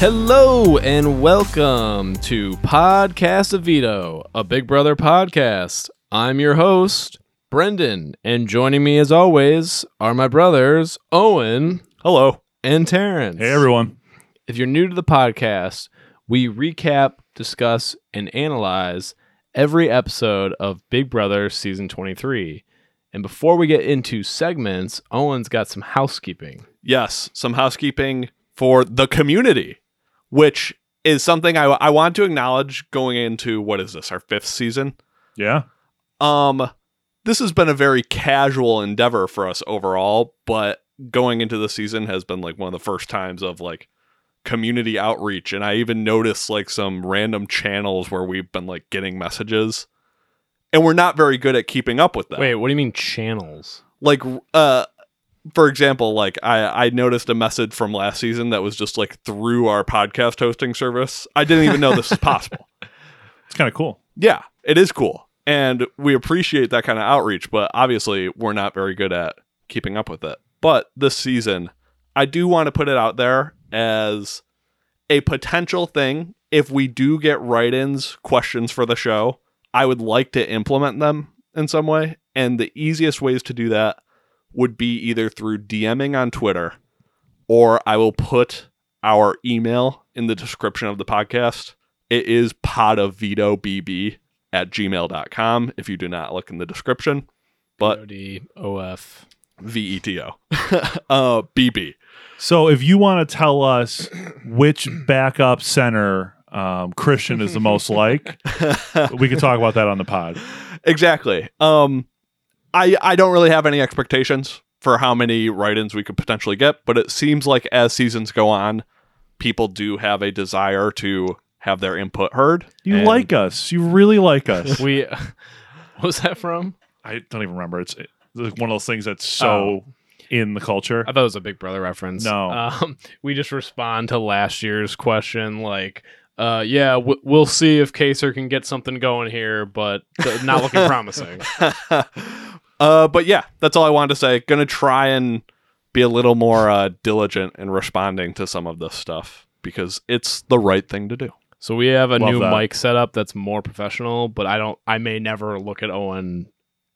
Hello and welcome to Podcast of Veto, a Big Brother podcast. I'm your host, Brendan, and joining me as always are my brothers, Owen Hello. and Terrence. Hey, everyone. If you're new to the podcast, we recap, discuss, and analyze every episode of Big Brother season 23. And before we get into segments, Owen's got some housekeeping. Yes, some housekeeping for the community, which is something I, I want to acknowledge going into what is this, our fifth season? Yeah. Um, this has been a very casual endeavor for us overall, but going into the season has been like one of the first times of like community outreach. And I even noticed like some random channels where we've been like getting messages. And we're not very good at keeping up with that. Wait, what do you mean channels? like uh for example like i i noticed a message from last season that was just like through our podcast hosting service. I didn't even know this was possible. It's kind of cool. yeah it is cool. And we appreciate that kind of outreach but obviously we're not very good at keeping up with it. But this season i do want to put it out there as a potential thing. If we do get write-ins questions for the show i would like to implement them in some way. And the easiest ways to do that would be either through dming on twitter or i will put our email in the description of the podcast it is podofvetobb at gmail.com if you do not look in the description but OF. v-e-t-o uh bb So if you want to tell us which backup center um, Christian is the most like, we can talk about that on the pod. exactly. Um, I I don't really have any expectations for how many write-ins we could potentially get, but it seems like as seasons go on, people do have a desire to have their input heard. You And- like us. You really like us. We, what was that from? I don't even remember. It's, it's one of those things that's so in the culture. I thought it was a Big Brother reference. No. Um, we just respond to last year's question like, uh, yeah, w- we'll see if Kaser can get something going here, but th- not looking promising. Uh, but yeah, that's all I wanted to say. Gonna try and be a little more uh, diligent in responding to some of this stuff because it's the right thing to do. So we have a Love new that. mic setup that's more professional, but I don't. I may never look at Owen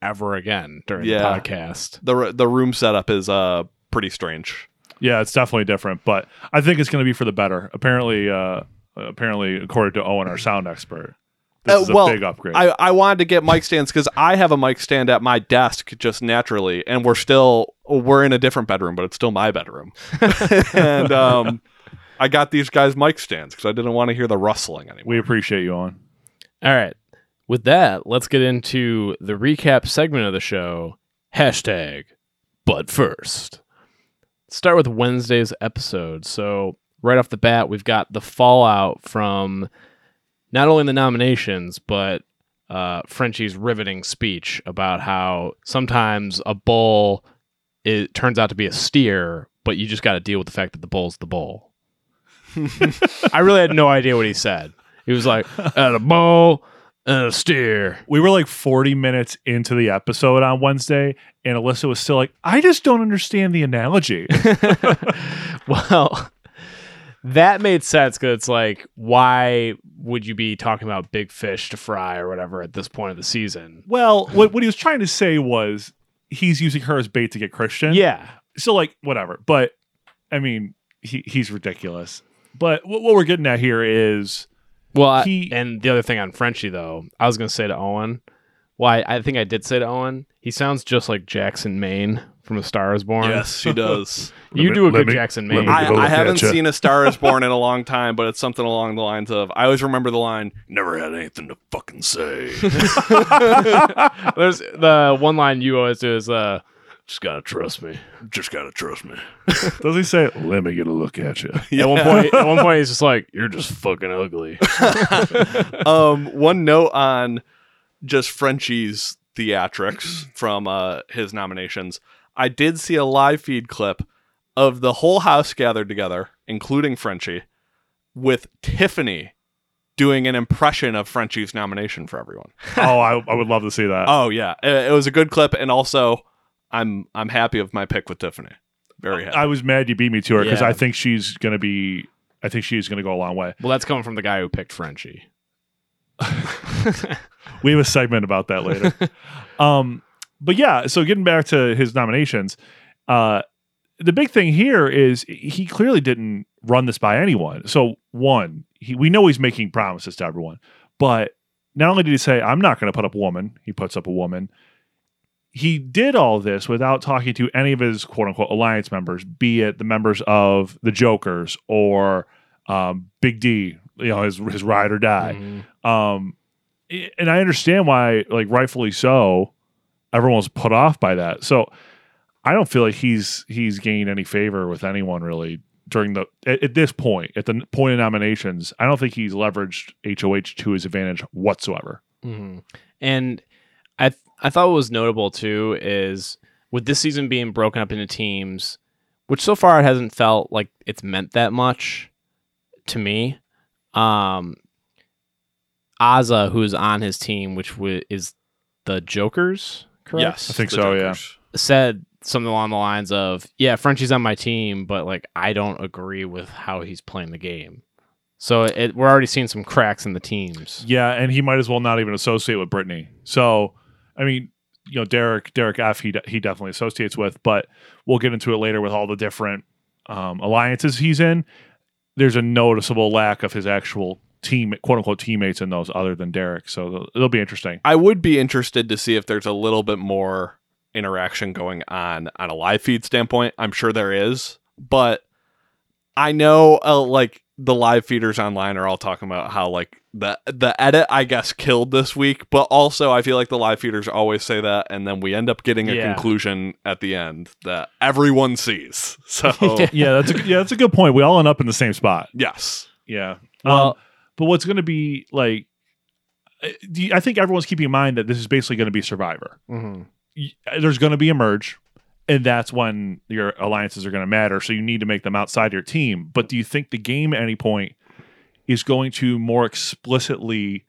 ever again during Yeah. the podcast. the The room setup is uh pretty strange. Yeah, it's definitely different, but I think it's going to be for the better. Apparently, uh, apparently, according to Owen, our sound expert, this Uh, is a well, big upgrade. I, I wanted to get mic stands because I have a mic stand at my desk just naturally, and we're still we're in a different bedroom, but it's still my bedroom. and um, I got these guys mic stands because I didn't want to hear the rustling anymore. we appreciate you, Owen. All right. With that, let's get into the recap segment of the show. Hashtag, but first. Start with Wednesday's episode. So, right off the bat, we've got the fallout from not only the nominations, but uh, Frenchie's riveting speech about how sometimes a bull it turns out to be a steer, but you just got to deal with the fact that the bull's the bull. I really had no idea what he said. He was like, "At a bull and a steer." we were like 40 minutes into the episode on Wednesday, and Alyssa was still like, I just don't understand the analogy. well, that made sense because it's like, why would you be talking about big fish to fry or whatever at this point of the season? well, what, what he was trying to say was he's using her as bait to get Christian. Yeah, So, like, whatever. But, I mean, he, he's ridiculous. But what, what we're getting at here is Well, I- He- and the other thing on Frenchie though, I was gonna say to Owen. Why I, think I did say to Owen, he sounds just like Jackson Maine from A Star Is Born. yes, he does. you Let do a good me- Jackson let Maine. me I, give a I look haven't at seen A Star Is Born in a long time, but it's something along the lines of I always remember the line, "Never had anything to fucking say." There's the one line you always do is, uh, "Just gotta trust me." Just gotta trust me. does he say, Let me get a look at you? Yeah. At one point, at one point, he's just like, "You're just fucking ugly." um, one note on just Frenchie's theatrics from uh, his nominations. I did see a live feed clip of the whole house gathered together, including Frenchie, with Tiffany doing an impression of Frenchie's nomination for everyone. oh, I, I would love to see that. Oh yeah, it, it was a good clip, and also I'm I'm happy with my pick with Tiffany. Very happy. I was mad you beat me to her because Yeah. I think she's going to be I think she's going to go a long way. Well, that's coming from the guy who picked Frenchie. We have a segment about that later. um, but yeah, so getting back to his nominations, uh, the big thing here is he clearly didn't run this by anyone. So one, he, we know he's making promises to everyone, but not only did he say, "I'm not going to put up a woman," he puts up a woman. He did all this without talking to any of his quote unquote alliance members, be it the members of the Jokers or um, Big D, you know, his his ride or die. Mhm. Um, and I understand why, like rightfully so, everyone's put off by that. So I don't feel like he's he's gained any favor with anyone really during the at, at this point at the point of nominations. I don't think he's leveraged HOH to his advantage whatsoever. hmm And I th- I thought what was notable too is with this season being broken up into teams, which so far it hasn't felt like it's meant that much to me. Um, Azah, who's on his team, which w- is the Jokers, correct? Yes, I think the so, yeah. Said something along the lines of, "Yeah, Frenchie's on my team, but like I don't agree with how he's playing the game." So it, we're already seeing some cracks in the teams. Yeah, and he might as well not even associate with Britini. So I mean, you know, Derek Derek F. He de- he definitely associates with, but we'll get into it later with all the different um, alliances he's in. There's a noticeable lack of his actual team, quote unquote, teammates in those other than Derek. So it'll- it'll be interesting. I would be interested to see if there's a little bit more interaction going on on a live feed standpoint. I'm sure there is, but I know uh, like the live feeders online are all talking about how like the the edit I guess killed this week, but also I feel like the live feeders always say that and then we end up getting a Yeah. conclusion at the end that everyone sees. So yeah, that's a, yeah, that's a good point. We all end up in the same spot. yes. Yeah. Well- um, but what's going to be like? uh, do you- I think everyone's keeping in mind that this is basically going to be Survivor. hmm there's going to be a merge and that's when your alliances are going to matter so you need to make them outside your team but do you think the game at any point is going to more explicitly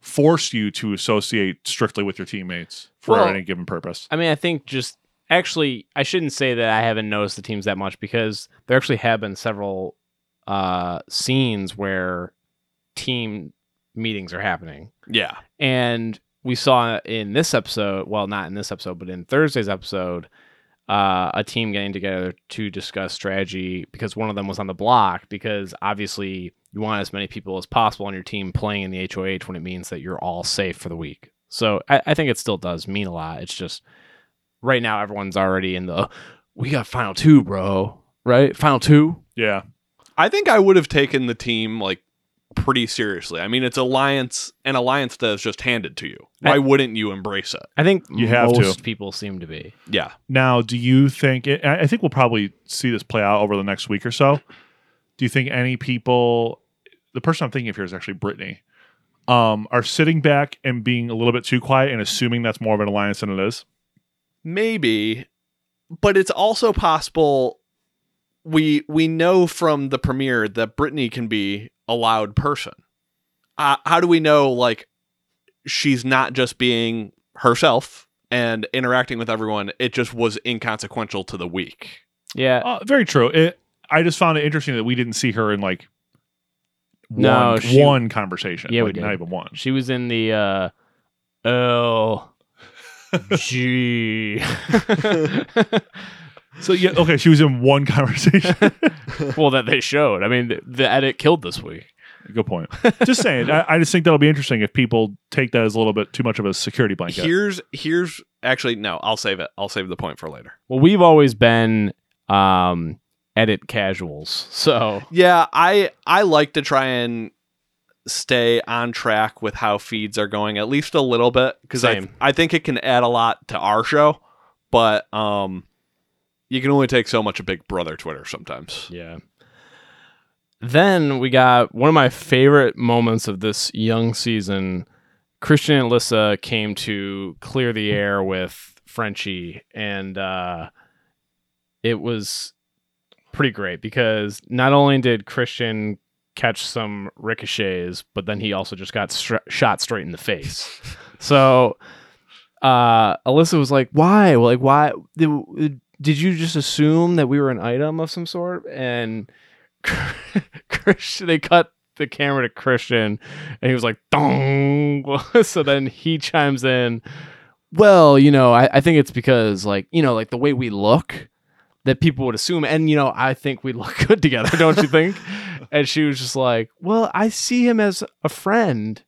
force you to associate strictly with your teammates for Well- any given purpose I mean, I think just actually, I shouldn't say that I haven't noticed the teams that much because there actually have been several uh, scenes where team meetings are happening. Yeah. And we saw in this episode, well, not in this episode, but in Thursday's episode, uh, a team getting together to discuss strategy because one of them was on the block. Because obviously, you want as many people as possible on your team playing in the HOH when it means that you're all safe for the week. So I, I think it still does mean a lot. It's just right now, everyone's already in the we got final two, bro. Right? Final two? yeah I think I would have taken the team like pretty seriously. I mean, it's alliance an alliance that is just handed to you. Why I- wouldn't you embrace it? I think You have to. most people seem to be. Yeah. now do you think I I think we'll probably see this play out over the next week or so do you think any people the person i'm thinking of here is actually Britini um, are sitting back and being a little bit too quiet and assuming that's more of an alliance than it is Maybe, but it's also possible we we know from the premiere that Britini can be a loud person. Uh, how do we know like she's not just being herself and interacting with everyone? It just was inconsequential to the week. Yeah. Uh, very true. It, I just found it interesting that we didn't see her in like No, one, she- one conversation. Yeah, we did. not even one. She was in the uh L G. So yeah, okay, she was in one conversation. well, that they showed. I mean, the, the edit killed this week. Good point. Just saying. I, I just think that'll be interesting if people take that as a little bit too much of a security blanket. Here's here's actually no, I'll save it. I'll save the point for later. Well, we've always been um edit casuals. So Yeah, I I like to try and stay on track with how feeds are going at least a little bit because I Same. I think it can add a lot to our show, but um, you can only take so much of Big Brother Twitter sometimes. yeah. Then we got one of my favorite moments of this young season. Christian and Alyssa came to clear the air with Frenchie, and uh, it was pretty great because not only did Christian catch some ricochets, but then he also just got str- shot straight in the face. so uh, Alyssa was like, "Why? Well, like, why did, did you just assume that we were an item of some sort?" And Christian, they cut the camera to Christian, and he was like, "Dong." so then he chimes in. Well, you know, I, I think it's because like you know, like the way we look, that people would assume, and you know, I think we look good together, don't you think? and she was just like, "Well, I see him as a friend."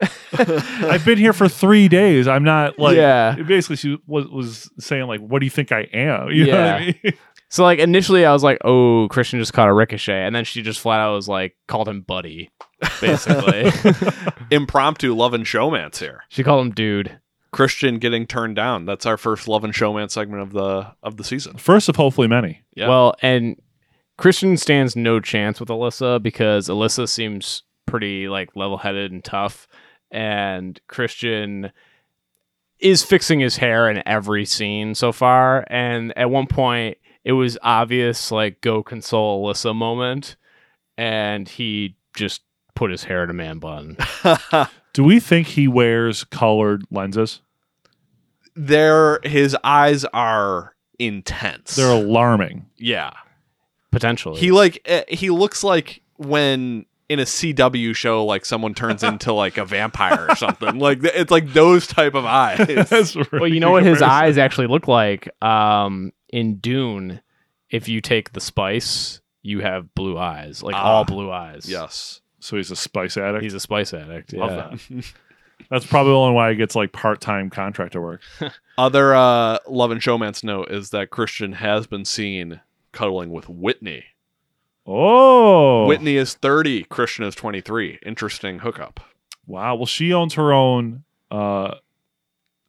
I've been here for three days. I'm not like Yeah. Basically, she was was saying like, "What do you think I am?" You know what I Yeah. mean? So like initially I was like, oh, Christian just caught a ricochet, and then she just flat out was like called him buddy, basically. Impromptu love and showmance here. she called him dude. Christian getting turned down. That's our first love and showmance segment of the of the season. First of hopefully many. Yeah. Well, and Christian stands no chance with Alyssa because Alyssa seems pretty like level headed and tough, and Christian is fixing his hair in every scene so far. And at one point, it was obvious like go console Alyssa moment, and he just put his hair in a man bun. Do we think he wears colored lenses? there, his eyes are intense. They're alarming. yeah. Potentially, He like eh, he looks like when in a CW show, like someone turns into like a vampire or something. Like it's like those type of eyes. That's really well, you know what his eyes actually look like um, in Dune. If you take the spice, you have blue eyes, like Ah, all blue eyes. yes, So he's a spice addict. he's a spice addict. love yeah. that. That's probably the only why he gets like part time contractor work. Other uh, love and showmance note is that Christian has been seen cuddling with Whitney. Oh, Whitney is thirty. Christian is twenty three. Interesting hookup. Wow. Well, she owns her own uh,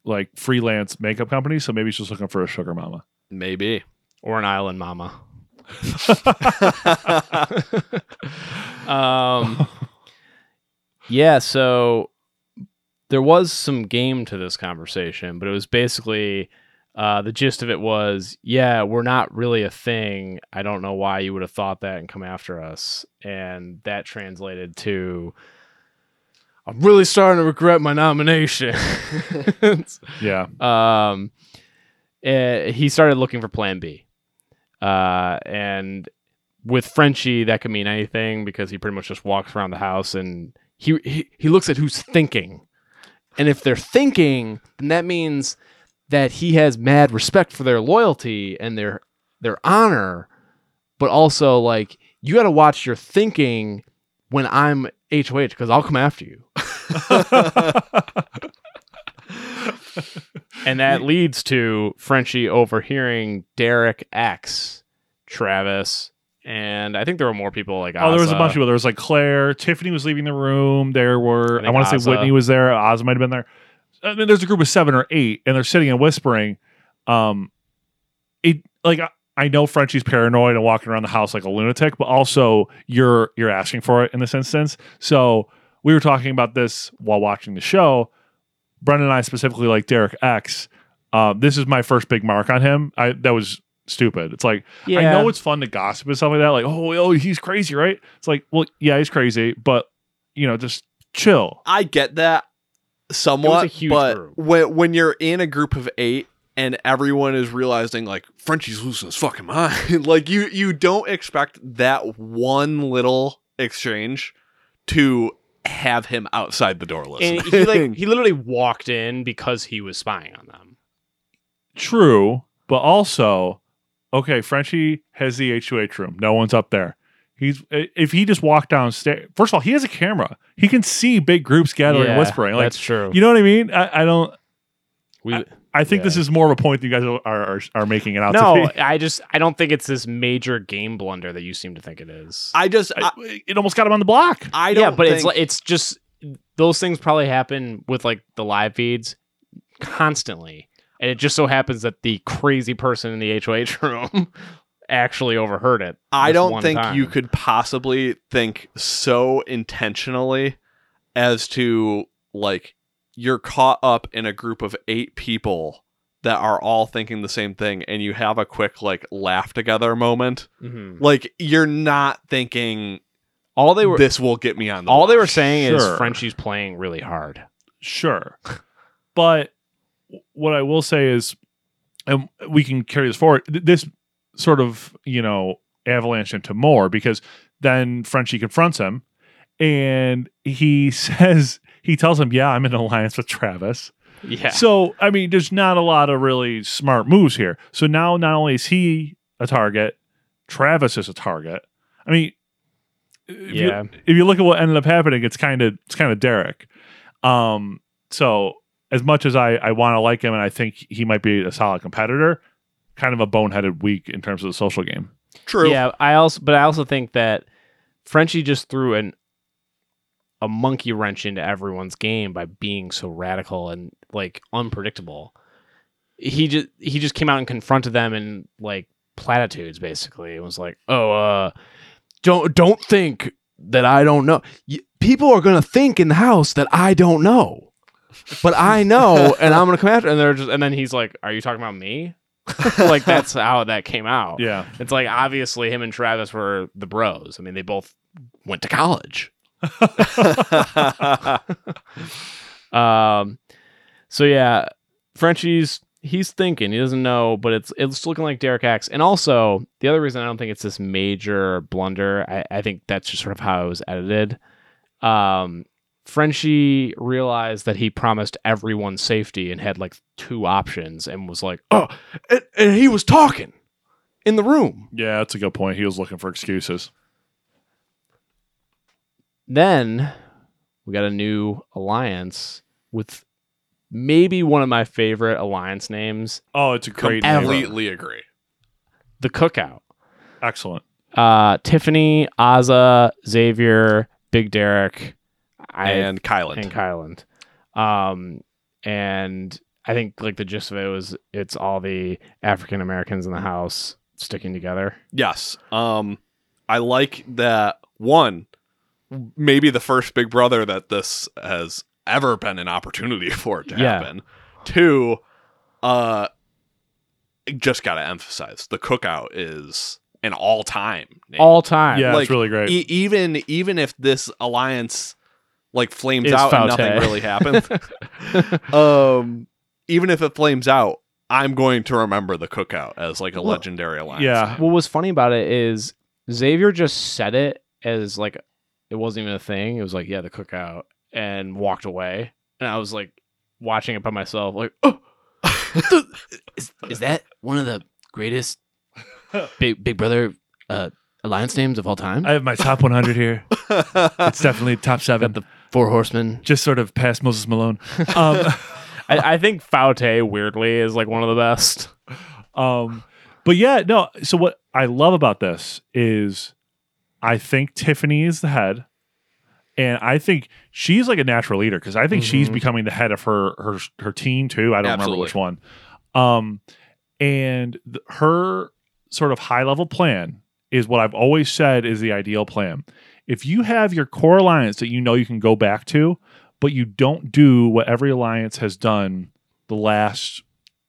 like freelance makeup company, so maybe she's looking for a sugar mama. Maybe. Or an island mama. um, yeah. So there was some game to this conversation, but it was basically uh, the gist of it was, yeah, we're not really a thing. I don't know why you would have thought that and come after us, and that translated to. I'm really starting to regret my nomination. Yeah. um, eh, he started looking for Plan B, uh, and with Frenchie, that could mean anything because he pretty much just walks around the house and he he, he looks at who's thinking, and if they're thinking, then that means that he has mad respect for their loyalty and their their honor, but also like you got to watch your thinking when I'm HOH because I'll come after you. And that leads to Frenchie overhearing Derek X, Travis, and I think there were more people like Oh, there was a bunch of people. There was like Claire, Tiffany was leaving the room. There were, I I, want to say Whitney was there. Oz might have been there. I mean, there's a group of seven or eight, and they're sitting and whispering. Um, it like I, I know Frenchie's paranoid and walking around the house like a lunatic, but also you're you're asking for it in this instance. So we were talking about this while watching the show. Brendan and I specifically like Derek X. Uh, this is my first big mark on him. I that was stupid. It's like I know it's fun to gossip and stuff like that. Like, oh, oh, he's crazy, right? It's like, well, yeah, he's crazy, but you know, just chill. I get that somewhat, huge but group. when when you're in a group of eight and everyone is realizing like Frenchie's losing his fucking mind, like you you don't expect that one little exchange to have him outside the door listening. and he like he literally walked in because he was spying on them. True, but also, okay, Frenchie has the HOH room. No one's up there. He's uh, if he just walked downstairs. First of all, he has a camera. He can see big groups gathering, Yeah, whispering. Like, that's true. you know what I mean? I, I don't. we, I think this is more of a point that you guys are are, are making it out no, to be. I just I don't think it's this major game blunder that you seem to think it is. I just I, I- it almost got him on the block. I don't yeah, but it's like it's just those things probably happen with like the live feeds constantly, and it just so happens that the crazy person in the HOH room actually overheard it. I don't think time. you could possibly think so intentionally as to like you're caught up in a group of eight people that are all thinking the same thing and you have a quick like laugh together moment Mhm. like you're not thinking All they were this will get me on the all they were saying Sure. is Frenchie's playing really hard. Sure. but what I will say is, and we can carry this forward, this sort of, you know, avalanche into more because then Frenchie confronts him and he says he tells him, "Yeah, I'm in alliance with Travis." Yeah. So, I mean, there's not a lot of really smart moves here. So now not only is he a target, Travis is a target. I mean, if you- Yeah. if you look at what ended up happening, it's kind of it's kind of Derek. Um, so as much as I I want to like him and I think he might be a solid competitor, kind of a boneheaded week in terms of the social game. True. Yeah, I also but I also think that Frenchie just threw an a monkey wrench into everyone's game by being so radical and like unpredictable. He just he just came out and confronted them in like platitudes basically. It was like, "Oh, uh don't don't think that I don't know. People are going to think in the house that I don't know." But I know and I'm going to come after and they're just and then he's like, "Are you talking about me?" like that's how that came out. Yeah, It's like obviously him and Travis were the bros. I mean, they both went to college. Um, so yeah, Frenchie's he's thinking he doesn't know, but it's it's looking like Derek X. And also the other reason I don't think it's this major blunder, I, I think that's just sort of how it was edited. Um, Frenchie realized that he promised everyone safety and had like two options and was like, oh, and, and he was talking in the room. yeah, that's a good point. He was looking for excuses. Then we got a new alliance with maybe one of my favorite alliance names, Oh, it's a great name. Completely agree. the Cookout. Excellent. Uh, Tiffany, Azah, Xavier, Big Derek, I, And Kyland. and Kyland. Um, and I think like the gist of it was it's all the African Americans in the house sticking together. Yes. Um, I like that one. Maybe the first Big Brother that this has ever been an opportunity for it to Yeah. happen. Two, uh, just got to emphasize the cookout is an all-time. All time. Yeah, Like, it's really great. E- even even if this alliance like flames Is out and nothing really happens, um, even if it flames out, I'm going to remember the cookout as like a Well, legendary alliance. yeah. what was funny about it is Xavier just said it as like it wasn't even a thing. It was like, yeah, the cookout, and walked away. And I was like watching it by myself, like, oh, is, is that one of the greatest Big Big Brother uh, alliance names of all time? I have my top 100 here. It's definitely top seven. Got the Four Horsemen. Just sort of past Moses Malone. Um, I, I think Faute weirdly is like one of the best. Um, but yeah, no. So what I love about this is, I think Tiffany is the head, and I think she's like a natural leader because I think she's Mhm. becoming the head of her her her team too. I don't remember which one. Um, and th- her sort of high level plan is what I've always said is the ideal plan. If you have your core alliance that you know you can go back to, but you don't do what every alliance has done the last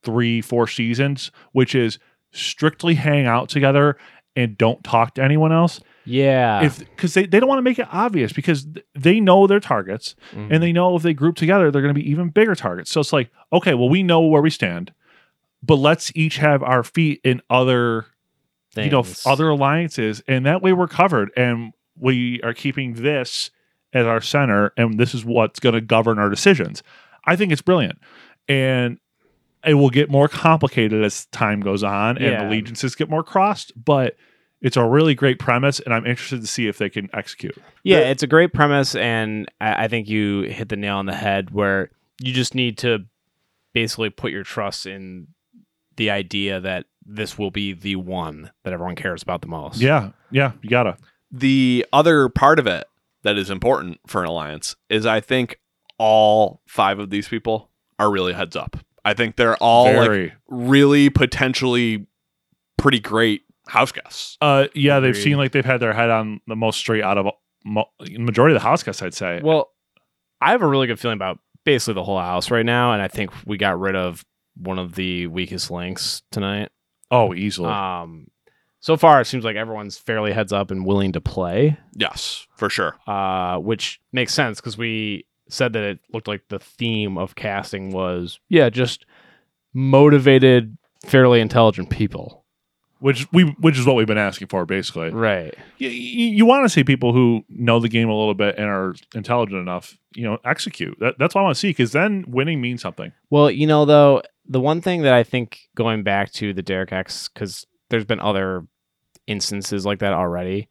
three, four seasons, which is strictly hang out together and don't talk to anyone else. Yeah. If because they, they don't want to make it obvious because they know their targets Mhm. and they know if they group together, they're going to be even bigger targets. So it's like, okay, well, we know where we stand, but let's each have our feet in other, you know, other alliances, and that way we're covered, and we are keeping this as our center, and this is what's going to govern our decisions. I think it's brilliant, and it will get more complicated as time goes on, and Yeah. allegiances get more crossed, but. It's a really great premise, and I'm interested to see if they can execute. Yeah, The- it's a great premise, and I, I think you hit the nail on the head where you just need to basically put your trust in the idea that this will be the one that everyone cares about the most. Yeah, yeah, you gotta. The other part of it that is important for an alliance is I think all five of these people are really heads up. I think they're all like really potentially pretty great house guests. Uh, yeah, they've Agreed. seen like they've had their head on the most straight out of mo- majority of the house guests. I'd say. Well, I have a really good feeling about basically the whole house right now, and I think we got rid of one of the weakest links tonight. oh, easily. Um, so far, it seems like everyone's fairly heads up and willing to play. Yes, for sure. uh, which makes sense because we said that it looked like the theme of casting was yeah, just motivated, fairly intelligent people. which we which is what we've been asking for basically. Right. You, you, want to see people who know the game a little bit and are intelligent enough, you know, execute. That, that's what I want to see because then winning means something. Well, you know, though, the one thing that I think going back to the Derek X, because there's been other instances like that already.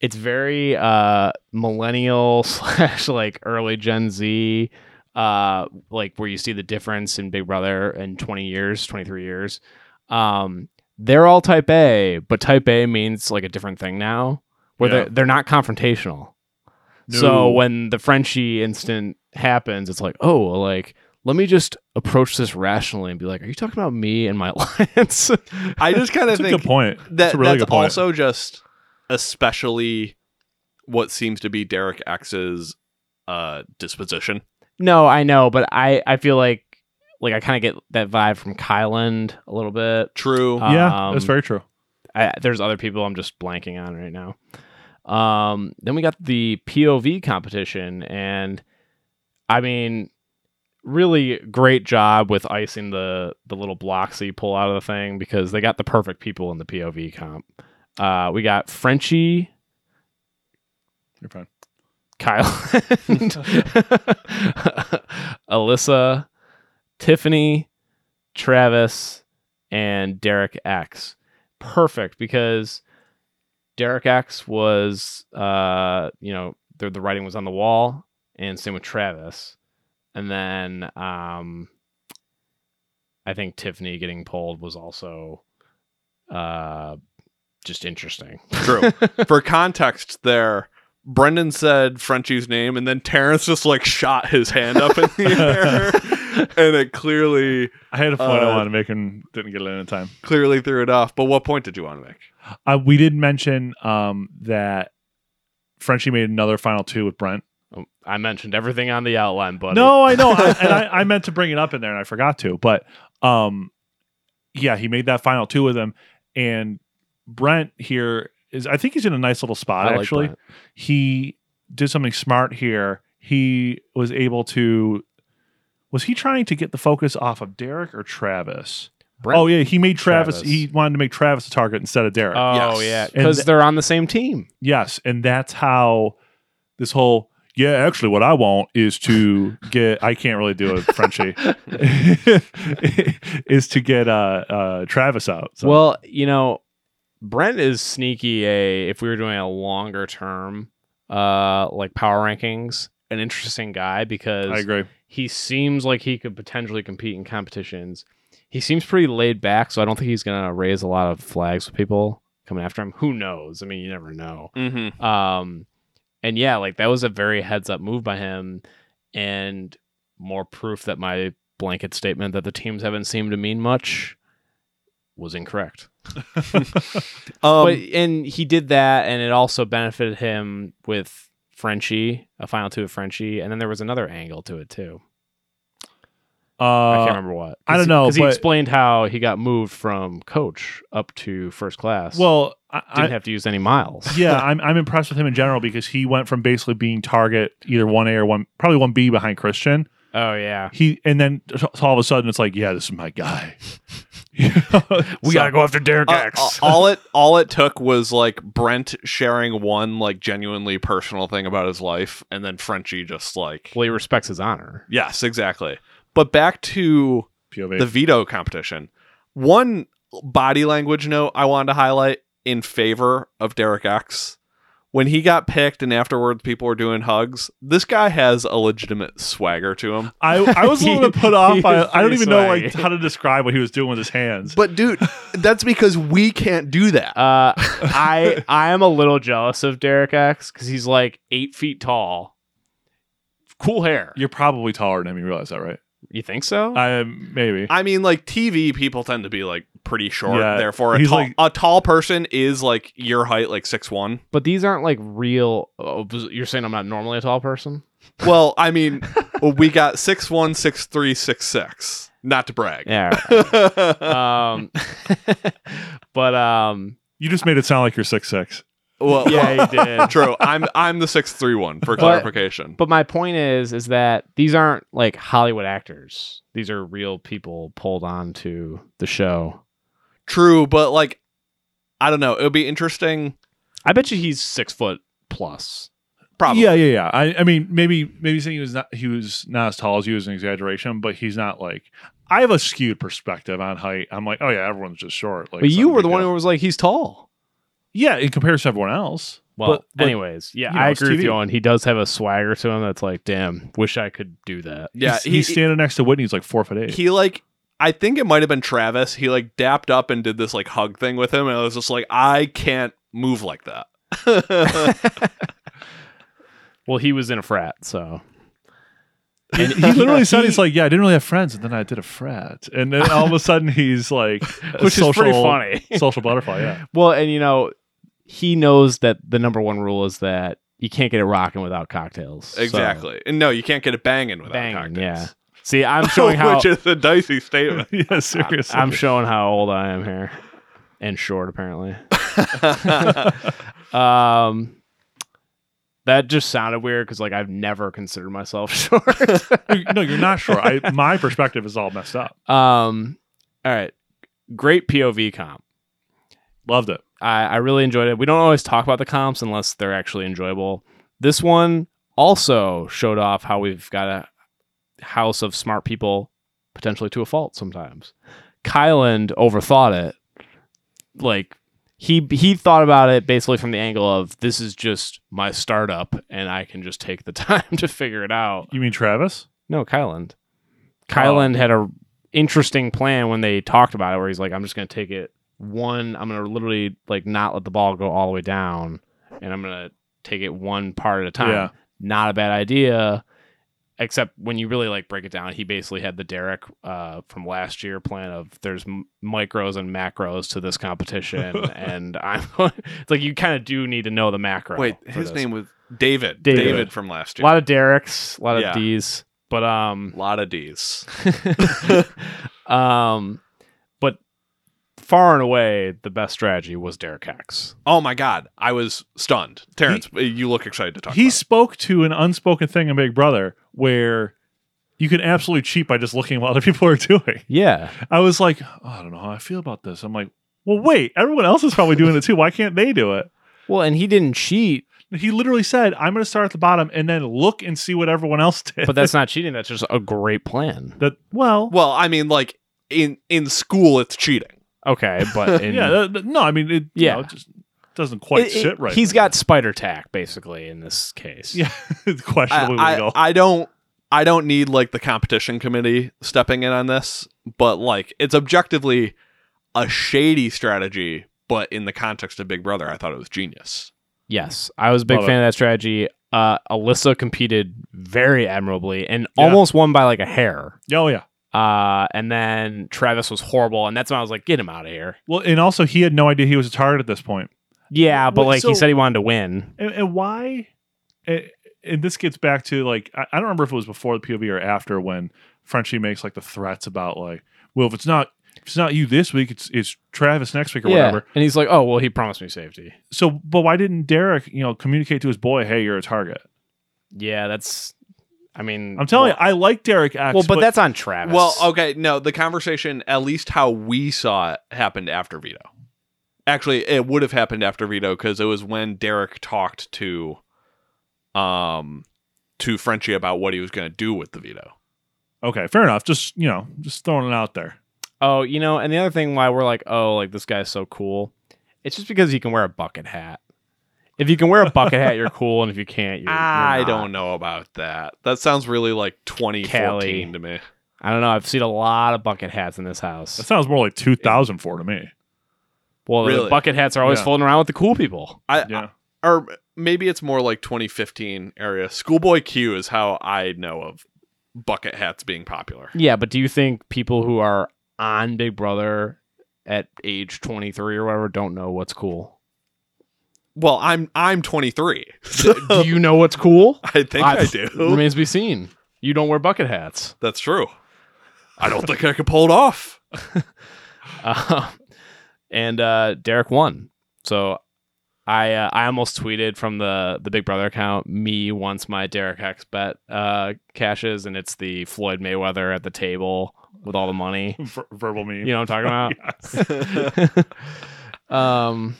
It's very uh, millennial slash like early Gen Z, uh, like where you see the difference in Big Brother in 20 years, 23 years. Um, they're all type A, but type A means like a different thing now, where Yeah. they're, they're not confrontational. No. So when the Frenchie instant happens, it's like, oh, like, let me just approach this rationally and be like, are you talking about me and my alliance? I just kind of That's a think good point. that that's a really that's good point. also just especially what seems to be Derek X's uh disposition. no, I know, but I, I feel like, like, I kind of get that vibe from Kyland a little bit. True. Uh, yeah, that's Um, very true. I, there's other people I'm just blanking on right now. Um, then we got the POV competition, and I mean, really great job with icing the the little blocks that you pull out of the thing because they got the perfect people in the POV comp. Uh, we got Frenchie, You're fine. Kyle, Alyssa, Tiffany, Travis, and Derek X. Perfect because Derek X was, uh, you know, the, the writing was on the wall, and same with Travis. And then um, I think Tiffany getting pulled was also uh, just interesting. True. For context there, Brendan said Frenchie's name and then Terrence just like shot his hand up in the air and it clearly I had a point I Uh, wanted to make and didn't get it in in time. clearly threw it off. But what point did you want to make? Uh, we did mention um, that Frenchie made another final two with Brent. I mentioned everything on the outline, but No, I know, I, and I, I meant to bring it up in there, and I forgot to. But um, yeah, he made that final two with them, and Brent here is. I think he's in a nice little spot. I like actually, Brent. he did something smart here. He was able to. Was he trying to get the focus off of Derek or Travis? Brent- Oh yeah, he made Travis, Travis. He wanted to make Travis a target instead of Derek. Oh Yes. yeah, because th- they're on the same team. Yes, and that's how this whole yeah, actually what I want is to get I can't really do a Frenchie is to get uh uh Travis out. So Well, you know, Brent is sneaky. A if we were doing a longer term, uh, like power rankings, an interesting guy because I agree. he seems like he could potentially compete in competitions. He seems pretty laid back, so I don't think he's gonna raise a lot of flags with people coming after him. Who knows? I mean, you never know. Mm-hmm. Um, and yeah, like that was a very heads up move by him, and more proof that my blanket statement that the teams haven't seemed to mean much was incorrect. Um, but and he did that, and it also benefited him with Frenchie, a final two of Frenchie, and then there was another angle to it too. I Uh, can't remember what. I don't know, because he explained how he got moved from coach up to first class. well, I, didn't I, have to use any miles. yeah, I'm I'm impressed with him in general because he went from basically being target either one A or one probably one B behind Christian. Oh yeah. He and then t- all of a sudden it's like, yeah, this is my guy. We So- gotta go after Derek uh, X. all it all it took was like Brent sharing one like genuinely personal thing about his life, and then Frenchie just like well, he respects his honor. yes, exactly. But back to POV. the veto competition. One body language note I wanted to highlight in favor of Derek X. When he got picked and afterwards people were doing hugs, this guy has a legitimate swagger to him. I, I was a little bit put off He by is I don't pretty even know like how to describe what he was doing with his hands. But dude, that's because we can't do that. Uh, I I am a little jealous of Derek X because he's like eight feet tall, cool hair. You're probably taller than him. You realize that, right? You think so? I maybe. I mean, like TV people tend to be like pretty short. Yeah, Therefore, a he's tall, like- a tall person is like your height, like six one. but these aren't like real. Oh, you're saying I'm not normally a tall person? Well, I mean, we got six one, six three, six six. Not to brag. Yeah. um, but um, You just made it sound like you're six six. Well, yeah, he did. True. I'm I'm the six three one for clarification. But my point is, is that these aren't like Hollywood actors. These are real people pulled on to the show. True, but like I don't know. It would be interesting. I bet you he's six foot plus. Probably. Yeah, yeah, yeah. I, I mean, maybe maybe saying he was not he was not as tall as you is an exaggeration, but he's not like I have a skewed perspective on height. I'm like, oh yeah, everyone's just short. Like, but you were the one who was like, he's tall. Yeah, in comparison to everyone else. Well, But- but, anyways, yeah, you know, I it's agree with you on. He does have a swagger to him that's like, damn, wish I could do that. Yeah. he's, he, he's standing next to Whitney. He's like four foot eight. he like I think it might have been Travis. He like dapped up and did this like hug thing with him, and I was just like, I can't move like that. Well, he was in a frat, so he, he literally said he's like, yeah, I didn't really have friends, and then I did a frat, and then all of a sudden he's like, which social, is pretty funny. social butterfly. Yeah, well, and you know, he knows that the number one rule is that you can't get it rocking without cocktails. So, exactly. And no, you can't get it banging without banging, cocktails. yeah. See, I'm showing how Which is a dicey statement. yeah, seriously. I'm showing how old I am here, and short apparently. Um, that just sounded weird because like I've never considered myself short. no, you're not sure. I my perspective is all messed up. um, all right, great POV comp. Loved it. I, I really enjoyed it. We don't always talk about the comps unless they're actually enjoyable. This one also showed off how we've got a house of smart people, potentially to a fault sometimes. Kyland overthought it. Like he he thought about it basically from the angle of this is just my startup and I can just take the time to figure it out. You mean Travis? No, Kyland. Oh. Kyland had a interesting plan when they talked about it, where he's like, "I'm just going to take it one. I'm going to literally like not let the ball go all the way down, and I'm going to take it one part at a time." Yeah. Not a bad idea, except when you really like break it down, he basically had the Derek uh, from last year plan of there's m- micros and macros to this competition, and I'm it's like you kind of do need to know the macro. Wait, his this. name was David. David. David, from last year. a lot of Derek's, a lot of Yeah. D's, but um. A lot of D's. um, far and away, the best strategy was Derek X. Oh my god, I was stunned. Terrence, you look excited to talk. He about it. spoke to an unspoken thing in Big Brother where you can absolutely cheat by just looking at what other people are doing. Yeah, I was like, oh, I don't know how I feel about this. I'm like, well, wait, everyone else is probably doing it too. Why can't they do it? well, and he didn't cheat, He literally said, I'm going to start at the bottom and then look and see what everyone else did. but that's not cheating. That's just a great plan. that, well, Well, I mean, like in in school, it's cheating. Okay, but in, yeah, that- that- no, I mean, it, yeah, Yeah. it just doesn't quite it- it- sit right. He's got spider tack basically in this case. yeah, it's I, questionably I, legal. I don't I don't need like the competition committee stepping in on this, but like it's objectively a shady strategy, but in the context of Big Brother, I thought it was genius. Yes, I was a big Love fan of that strategy. Uh, Alyssa competed very admirably and Yeah. almost won by like a hair. oh yeah. Uh, and then Travis was horrible, and that's when I was like, "Get him out of here." Well, and also he had no idea he was a target at this point. Yeah, but Wait, like so- he said, he wanted to win. And, and why? And, and this gets back to like I, I don't remember if it was before the POV or after when Frenchie makes like the threats about like, well, if it's not if it's not you this week, it's it's Travis next week or whatever. And he's like, "Oh, well, he promised me safety." So, but why didn't Derek, you know, communicate to his boy, hey, you're a target? Yeah, that's. I mean, I'm telling well, you, I like Derek X. Well, but, that's on Travis. Well, okay, no, the conversation, at least how we saw it, happened after veto. Actually, it would have happened after veto because it was when Derek talked to, um, to Frenchie about what he was going to do with the veto. okay, fair enough. Just you know, just throwing it out there. oh, you know, and the other thing why we're like, "Oh, like this guy's so cool," it's just because he can wear a bucket hat. If you can wear a bucket hat, you're cool, and if you can't, you're. I you're not. don't know about that. That sounds really like 2014 Cali. to me. I don't know. I've seen a lot of bucket hats in this house. That sounds more like 2004 to me. Well, the bucket hats are always Yeah. floating around with the cool people. I, Yeah. or maybe it's more like 2015 area. Schoolboy Q is how I know of bucket hats being popular. Yeah, but do you think people who are on Big Brother at age 23 or whatever don't know what's cool? Well, I'm I'm 23. do you know what's cool? I think I, do. Remains to be seen. You don't wear bucket hats. That's true. I don't think I could pull it off. Uh, and uh, Derek won. So I uh, I almost tweeted from the the Big Brother account. Me once my Derek X bet uh, cashes, and it's the Floyd Mayweather at the table with all the money. Ver- verbal meme. You know what I'm talking about? Um,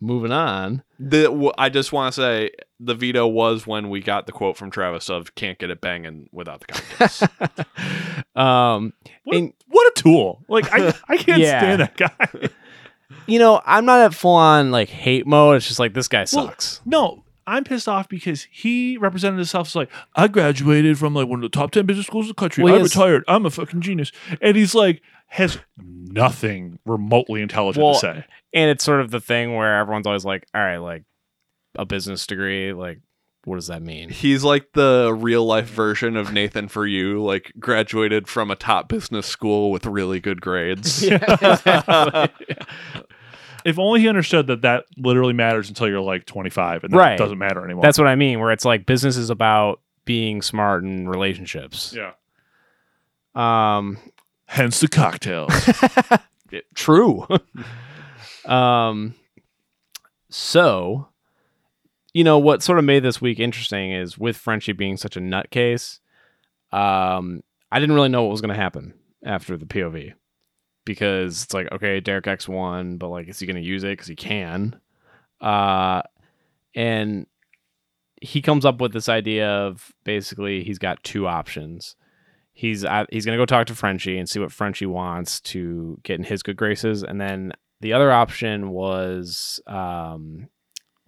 moving on. The w- I just want to say the veto was when we got the quote from Travis of "can't get it banging without the cocktails." um, What, And- what a tool! Like I, I can't Yeah. stand that guy. you know, I'm not at full on like hate mode. It's just like this guy Well, sucks. No, I'm pissed off because he represented himself as like, I graduated from like one of the top 10 business schools in the country. Well, I has- retired. I'm a fucking genius. And he's like, has nothing remotely intelligent Well, to say. and it's sort of the thing where everyone's always like, all right, like a business degree, like what does that mean? He's like the real life version of Nathan for you, like graduated from a top business school with really good grades. If only he understood that that literally matters until you're like 25 and that Right. doesn't matter anymore. That's what I mean, where it's like business is about being smart in relationships. yeah. Um, Hence the cocktails. true. um, so, you know, what sort of made this week interesting is with Frenchie being such a nutcase, um, I didn't really know what was going to happen after the POV because it's like, okay, Derek X won, but like, is he going to use it? Because he can. Uh, and he comes up with this idea of basically he's got two options. He's at, he's gonna go talk to Frenchie and see what Frenchie wants to get in his good graces, and then the other option was um,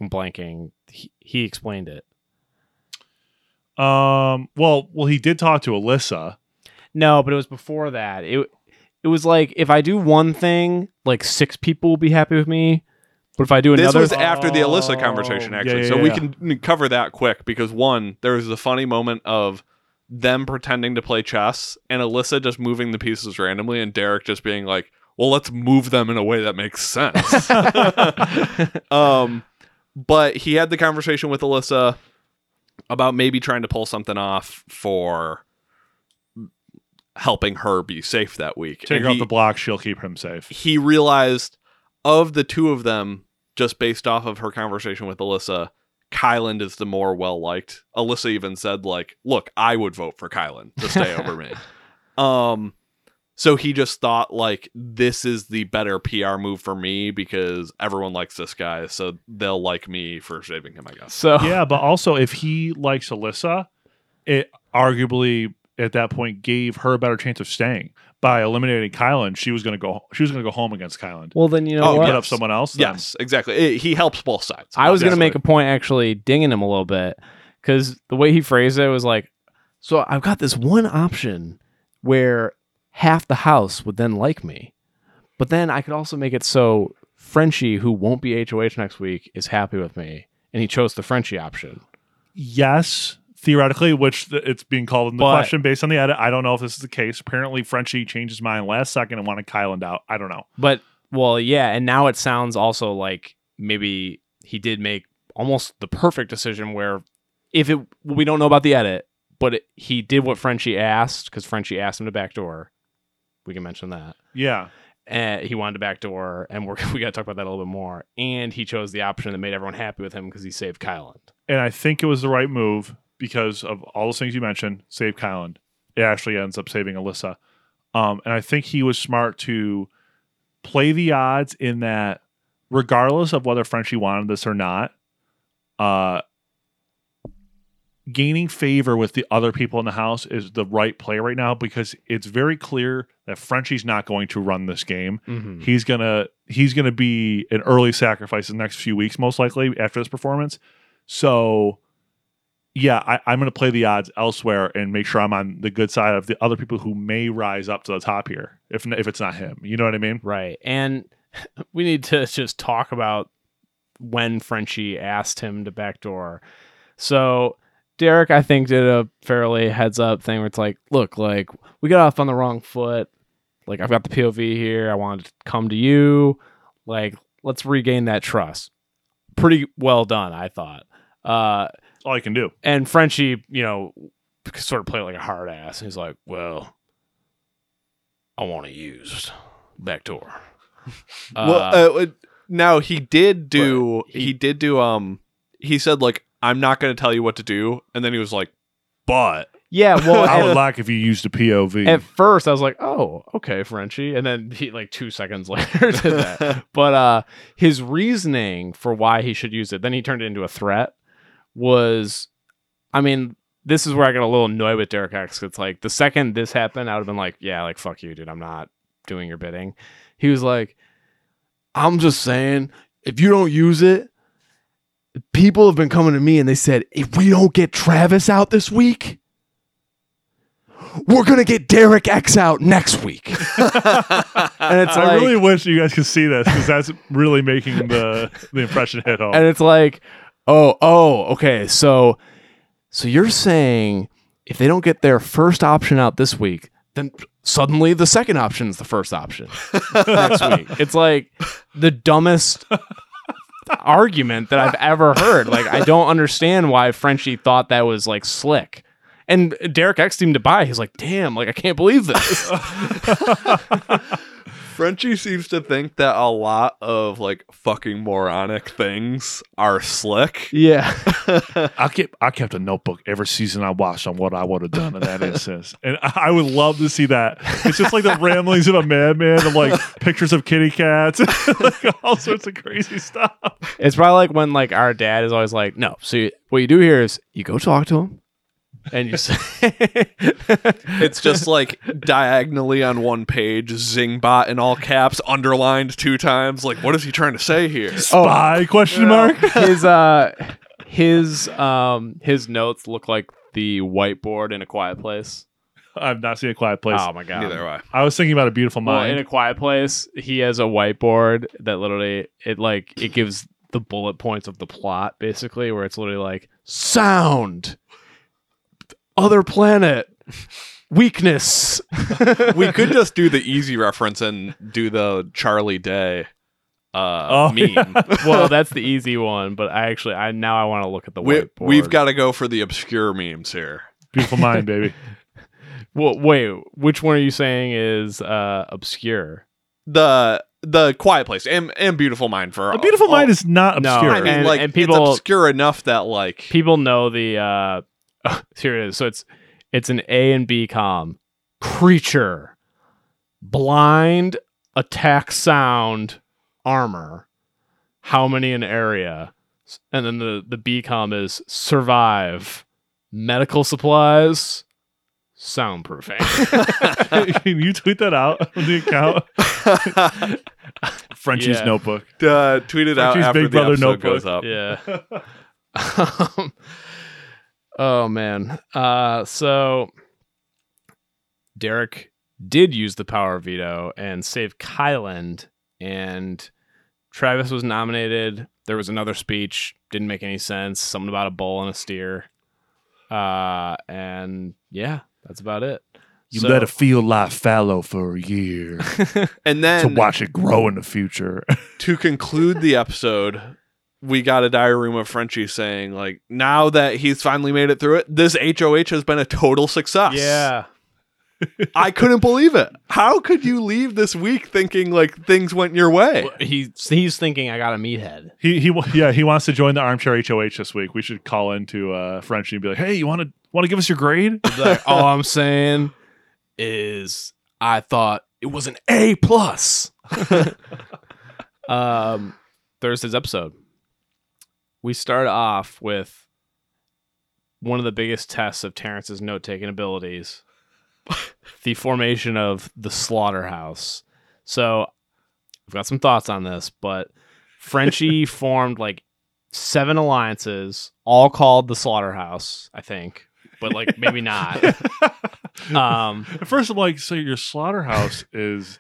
I'm blanking. He, he explained it. um, well, well, he did talk to Alyssa. No, but it was before that. It it was like if I do one thing, like six people will be happy with me. But if I do another, This another, was after the Alyssa conversation, Oh, actually. yeah, so yeah, we can cover that quick because one, there was a funny moment of them pretending to play chess and Alyssa just moving the pieces randomly and Derek just being like, well, let's move them in a way that makes sense. um, but he had the conversation with Alyssa about maybe trying to pull something off for helping her be safe that week. Take And her off the block. She'll keep him safe. he realized of the two of them, just based off of her conversation with Alyssa, Kylan is the more well liked. Alyssa even said, like, look, I would vote for Kylan to stay over me. Um so he just thought like this is the better PR move for me because everyone likes this guy, so they'll like me for shaving him, I guess. so yeah, but also if he likes Alyssa, it arguably at that point gave her a better chance of staying by eliminating Kylan. She was going to go. She was going to go home against Kylan. well then you know Oh, what? Put up someone else. then- Yes, exactly. It- he helps both sides. I was going to make a point actually dinging him a little bit because the way he phrased it was like, so I've got this one option where half the house would then like me, but then I could also make it so Frenchie, who won't be HOH next week, is happy with me, and he chose the Frenchie option. Yes, theoretically, which th- it's being called in the But- question based on the edit. I don't know if this is the case. Apparently, Frenchie changed his mind last second and wanted Kylan out. I don't know. But well, yeah, and now it sounds also like maybe he did make almost the perfect decision where if it we don't know about the edit, but it, he did what Frenchie asked because Frenchie asked him to backdoor. We can mention that. Yeah, and he wanted to backdoor, and we're, we got to talk about that a little bit more. And he chose the option that made everyone happy with him because he saved Kylan. and I think it was the right move because of all those things you mentioned. Save Kylan. It actually ends up saving Alyssa. Um, and I think he was smart to play the odds in that, regardless of whether Frenchie wanted this or not, uh, gaining favor with the other people in the house is the right play right now because it's very clear that Frenchie's not going to run this game. Mm-hmm. He's gonna he's gonna be an early sacrifice in the next few weeks, most likely after this performance. So, yeah, I, I'm gonna play the odds elsewhere and make sure I'm on the good side of the other people who may rise up to the top here. If if it's not him, you know what I mean? Right. And we need to just talk about when Frenchie asked him to backdoor. So Derek, I think, did a fairly heads up thing where it's like, look, like we got off on the wrong foot. Like I've got the POV here. I wanted to come to you. Like let's regain that trust. Pretty well done, I thought. Uh, That's all I can do. and Frenchie, you know, sort of played like a hard ass. He's like, "Well, I want to use backdoor." well, uh, uh, now he did do he, he- did do um he said like I'm not going to tell you what to do and then he was like but Yeah, well, I would like if you used a POV. at first I was like, "Oh, okay, Frenchie," and then he like two seconds later did that. but uh, his reasoning for why he should use it, then he turned it into a threat. Was, I mean, this is where I got a little annoyed with Derek X. It's like the second this happened, I would have been like, "Yeah, like fuck you, dude. I'm not doing your bidding." He was like, "I'm just saying, if you don't use it." People have been coming to me and they said, if we don't get Travis out this week, we're gonna get Derek X out next week. and it's I like, really wish you guys could see this because that's really making the the impression hit home. and it's like, oh, oh, okay. So, so you're saying if they don't get their first option out this week, then suddenly the second option is the first option next week. It's like the dumbest argument that I've ever heard. Like, I don't understand why Frenchie thought that was like slick. And Derek X seemed to buy. He's like, damn, like I can't believe this. Frenchie seems to think that a lot of like fucking moronic things are slick. yeah. I kept I kept a notebook every season I watched on what I would have done in that instance, and I I would love to see that. It's just like the ramblings of a madman of like pictures of kitty cats, like all sorts of crazy stuff. It's probably like when like our dad is always like, no. So you, what you do here is you go talk to him, and you say, It's just like diagonally on one page, Zingbot in all caps, underlined two times. Like, what is he trying to say here? Spy question mark. his uh his um his notes look like the whiteboard in a quiet place. I've not seen a quiet place. Oh my god. Neither have I. I was thinking about a beautiful Well, mind. in a quiet place, he has a whiteboard that literally it like it gives the bullet points of the plot basically where it's literally like sound other planet weakness We could just do the easy reference and do the Charlie Day uh, Oh, meme. yeah. well that's the easy one but i actually i now i want to look at the We, whiteboard we've got to go for the obscure memes here. beautiful mind, baby. well wait which one are you saying is uh obscure The the Quiet Place and, and Beautiful Mind for A beautiful mind is not obscure. No, obscure. I mean, and- like and people- it's obscure enough that like people know the uh here it is so it's it's an a and b com creature blind attack sound armor how many in area and then the the b com is survive medical supplies soundproofing Can you tweet that out on the account? Frenchie's Yeah. notebook. uh, tweet it out Frenchie's after Big the Brother episode notebook. goes up. Yeah. um, oh man. Uh, so Derek did use the power of veto and save Kyland, and Travis was nominated. There was another speech, didn't make any sense. Something about a bull and a steer. Uh, and yeah, that's about it. You So- let a field lie fallow for a year And then to watch it grow in the future. to conclude the episode, we got a diary room of Frenchie saying, like, now that he's finally made it through it, this HOH has been a total success. yeah. I couldn't believe it. How could you leave this week thinking like things went your way? He he's thinking I got a meathead. he he yeah he wants to join the armchair HOH this week. We should call into uh, Frenchie and be like, hey, you want to want to give us your grade? Like, all I'm saying is I thought it was an A plus. um, Thursday's episode. We start off with one of the biggest tests of Terrence's note taking abilities. the formation of the slaughterhouse. So I've got some thoughts on this, but Frenchie formed like seven alliances, all called the slaughterhouse, I think. But like maybe not. Um At first, I'm like, so your slaughterhouse is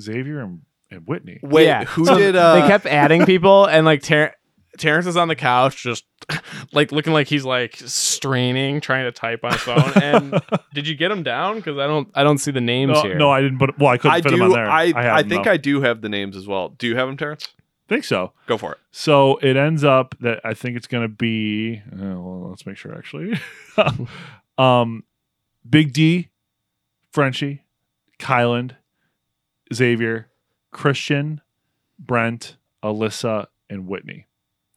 Xavier and, and Whitney. Wait, yeah. who So did uh they kept adding people and like Ter- Terrence is on the couch just like looking like he's like straining trying to type on his phone and did you get him down because i don't i don't see the names No, here no, I didn't. But well, I couldn't I fit them on do there. I have I, them, think though. I do have the names as well. Do you have them, Terrence? think so. Go for it. So it ends up that I think it's going to be. Uh, well, let's make sure actually. um, Big D, Frenchie, Kyland, Xavier, Christian, Brent, Alyssa, and Whitney.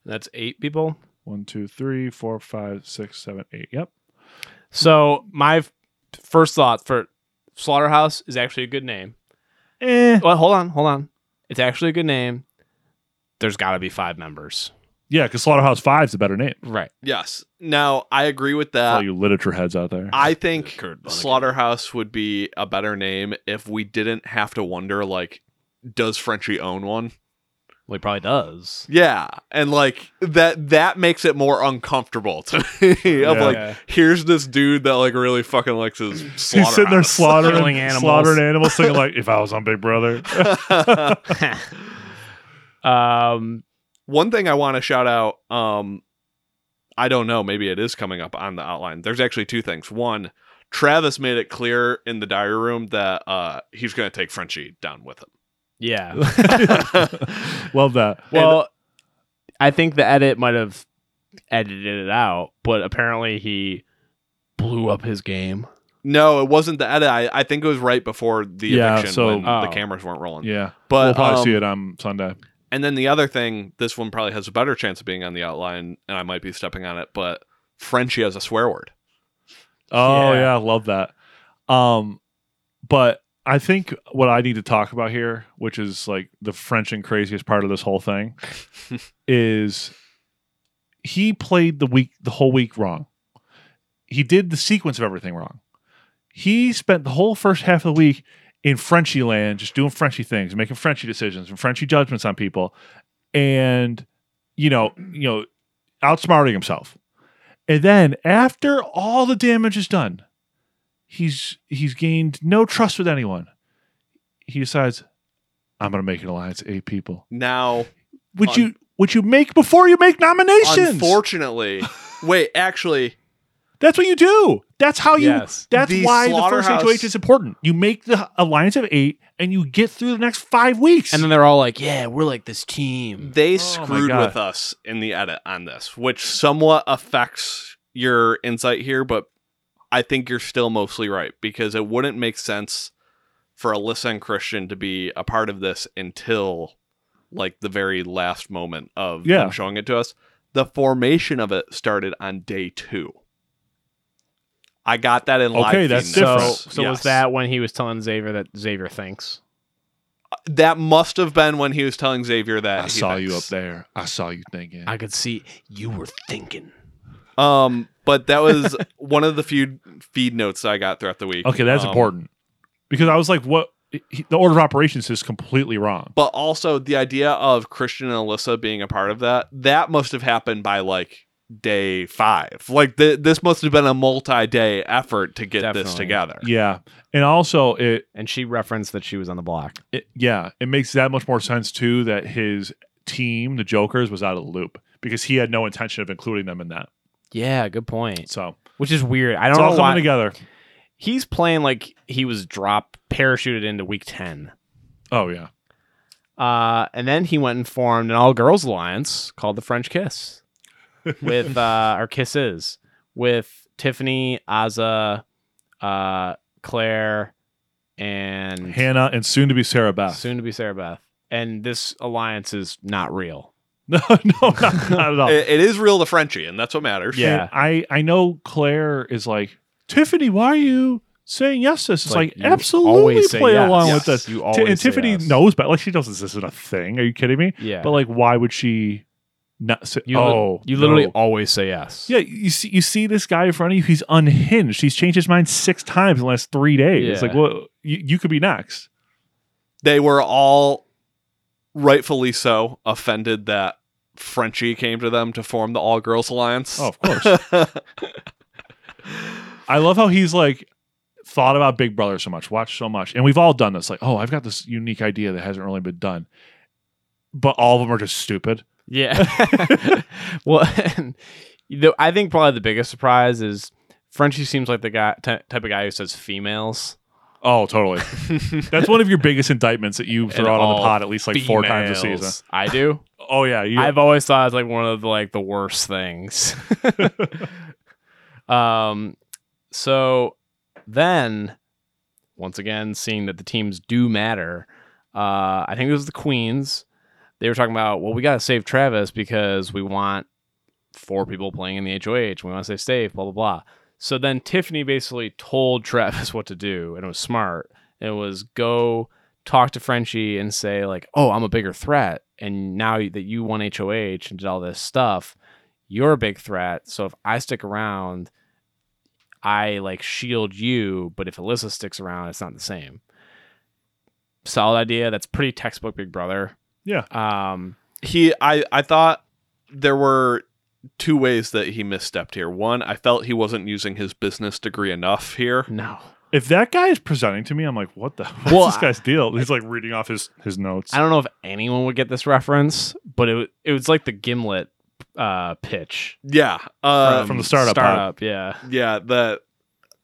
That's eight people One, two, three, four, five, six, seven, eight. Yep. So my f- first thought for Slaughterhouse is actually a good name. Eh. Well, hold on, hold on. It's actually a good name. There's got to be five members. Yeah, because Slaughterhouse Five's a better name. Right. Yes. Now I agree with that. all you literature heads out there. I think Kurt Vonnegut. Slaughterhouse would be a better name if we didn't have to wonder like, does Frenchie own one? Well, he probably does. Yeah, and like that that makes it more uncomfortable to me. of Yeah. like, here's this dude that like really fucking likes his. He's sitting there slaughtering animals. slaughtering animals, singing like, "If I was on Big Brother." um. One thing I want to shout out, um, I don't know, maybe it is coming up on the outline. There's actually two things. One, Travis made it clear in the diary room that uh, he's going to take Frenchie down with him. Yeah. Love that. Well, I think the edit might have edited it out, but apparently he blew up his game. No, it wasn't the edit. I, I think it was right before the Yeah, eviction so- when the Oh. cameras weren't rolling. Yeah, But we'll probably um, see it on Sunday. And then the other thing, this one probably has a better chance of being on the outline, and I might be stepping on it, but Frenchie has a swear word. Oh Yeah. yeah, love that. Um, but I think what I need to talk about here, which is like the French and craziest part of this whole thing, is he played the week the whole week wrong. He did the sequence of everything wrong. He spent the whole first half of the week in Frenchie land, just doing Frenchie things, making Frenchie decisions and Frenchie judgments on people, and you know, you know, outsmarting himself. And then after all the damage is done, he's he's gained no trust with anyone. He decides, I'm gonna make an alliance of eight people. Now, would Un- you would you make before you make nominations. unfortunately, wait, actually, That's what you do. That's how you Yes. that's The why the first slaughterhouse- HOH is important. You make the alliance of eight and you get through the next five weeks. And then they're all like, "Yeah, we're like this team." they oh my screwed with us in the edit on this, which somewhat affects your insight here, but I think you're still mostly right because it wouldn't make sense for Alyssa and Christian to be a part of this until like the very last moment of Yeah. them showing it to us. The formation of it started on day two. I got that in live Okay, feed that's So, different. so was Yes. that when he was telling Xavier that Xavier thinks? Uh, that must have been when he was telling Xavier that I he saw you up there. I saw you thinking. I could see you were thinking. Um, but that was one of the few feed notes I got throughout the week. okay, that's Um, important. Because I was like, what he, the order of operations is completely wrong. But also the idea of Christian and Alyssa being a part of that, that must have happened by like day five. Like th- this must have been a multi-day effort to get this together. Yeah. And also it And she referenced that she was on the block. it, yeah, it makes that much more sense too that his team, the Jokers, was out of the loop because he had no intention of including them in that. Yeah, good point. So Which is weird. I don't all know coming why together. he's playing like he was drop parachuted into week ten. Oh yeah, Uh, and then he went and formed an all girls alliance called the French Kiss with uh, our kisses with Tiffany, Azah, uh, Claire, and Hannah and soon to be Sarah Beth. soon to be Sarah Beth. And this alliance is not real. no, no, not, not at all. It- it is real to Frenchie, and that's what matters. Yeah. And I I know Claire is like Tiffany. Why are you saying yes to this? It's Like, like, you absolutely always say play yes. along Yes. with this. You Ti- always and say Tiffany yes. knows, but like she knows this isn't a thing. Are you kidding me? Yeah. But like, why would she not say? you, li- oh, you literally no. always say yes. Yeah, you see, you see this guy in front of you. He's unhinged. He's changed his mind six times in the last three days. Yeah. Like, well, you, you could be next. They were all rightfully so offended that Frenchie came to them to form the all girls alliance. Oh, of course. I love how he's like thought about Big Brother so much, watched so much, and we've all done this. Like, oh, I've got this unique idea that hasn't really been done, but all of them are just stupid. Yeah. well, and, you I think probably the biggest surprise is Frenchie seems like the guy ty- type of guy who says females. Oh, totally. That's one of your biggest indictments that you throw out on the pod at least like four times a season. I do. Oh yeah, you, I've always thought it's like one of the like the worst things. um so then once again seeing that the teams do matter, uh I think it was the Queens. They were talking about, well, we gotta save Travis because we want four people playing in the HOH. We want to stay safe, blah blah blah. So then Tiffany basically told Travis what to do, and it was smart. It was go talk to Frenchie and say like, "Oh, I'm a bigger threat, and now that you won HOH and did all this stuff, you're a big threat. So if I stick around, I like shield you, but if Alyssa sticks around, it's not the same." Solid idea. That's pretty textbook Big Brother. Yeah. Um. he I I thought there were two ways that he misstepped here. One, I felt he wasn't using his business degree enough here. No. If that guy is presenting to me, I'm like, what the? What's Well, this guy's deal? He's like reading off his his notes. I don't know if anyone would get this reference, but it it was like the Gimlet uh, pitch Yeah, uh, From the startup pod. Startup, yeah. yeah. That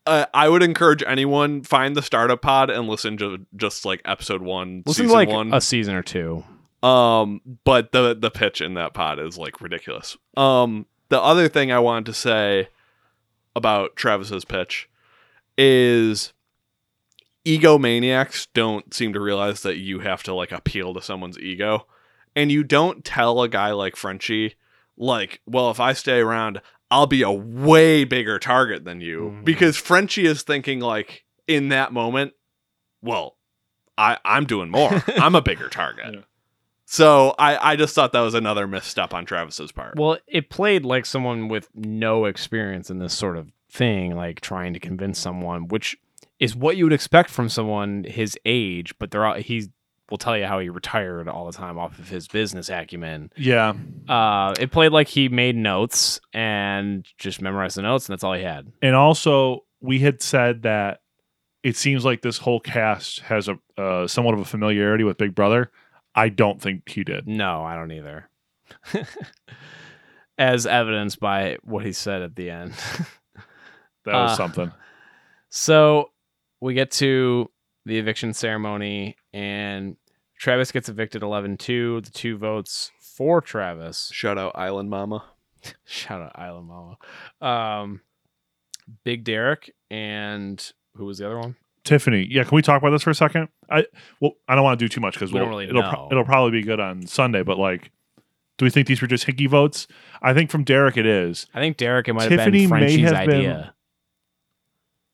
uh, I would encourage anyone find the startup pod and listen to just like episode one, Listen season to like one. a season or two. Um, but the the pitch in that pod is like ridiculous. Um, the other thing I wanted to say about Travis's pitch is egomaniacs don't seem to realize that you have to like appeal to someone's ego. And you don't tell a guy like Frenchie, like, well, if I stay around, I'll be a way bigger target than you. Mhm. Because Frenchie is thinking like in that moment, well, I, I'm doing more. I'm a bigger target. Yeah. So I, I just thought that was another misstep on Travis's part. Well, it played like someone with no experience in this sort of thing, like trying to convince someone, which is what you would expect from someone his age. But they're all, he will tell you how he retired all the time off of his business acumen. Yeah. Uh, it played like he made notes and just memorized the notes, and that's all he had. And also, we had said that it seems like this whole cast has a uh, somewhat of a familiarity with Big Brother. I don't think he did. No, I don't either. As evidenced by what he said at the end. That was Uh, something. so we get to the eviction ceremony, and Travis gets evicted 11 2. The two votes for Travis. Shout out Island Mama. Shout out Island Mama. Um, Big Derek, and who was the other one? Tiffany, yeah, can we talk about this for a second? I well, I don't want to do too much because We we'll, don't really it'll know. it'll probably be good on Sunday. But like, do we think these were just hickey votes? I think from Derek it is. I think Derek, it might Tiffany have been may Frenchie's have been- idea.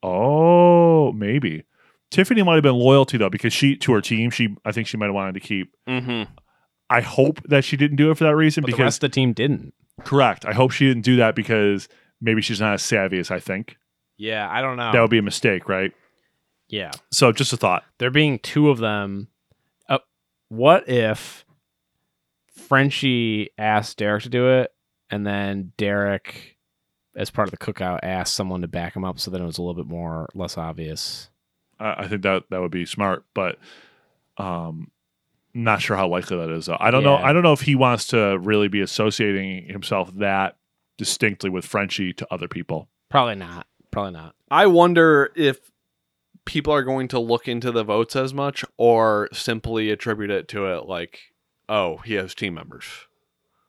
Oh, maybe Tiffany might have been loyalty though because she to her team. She I think she might have wanted to keep. Mm-hmm. I hope that she didn't do it for that reason But the because rest of the team didn't. correct. I hope she didn't do that because maybe she's not as savvy as I think. Yeah, I don't know. That would be a mistake, right? yeah. So just a thought. there being two of them. Uh, what if Frenchie asked Derek to do it, and then Derek, as part of the cookout, asked someone to back him up, so then it was a little bit more less obvious. I I think that that would be smart, but um, not sure how likely that is. Though. I don't know. I don't know if he wants to really be associating himself that distinctly with Frenchie to other people. Probably not. Probably not. I wonder if people are going to look into the votes as much or simply attribute it to it like, oh, he has team members.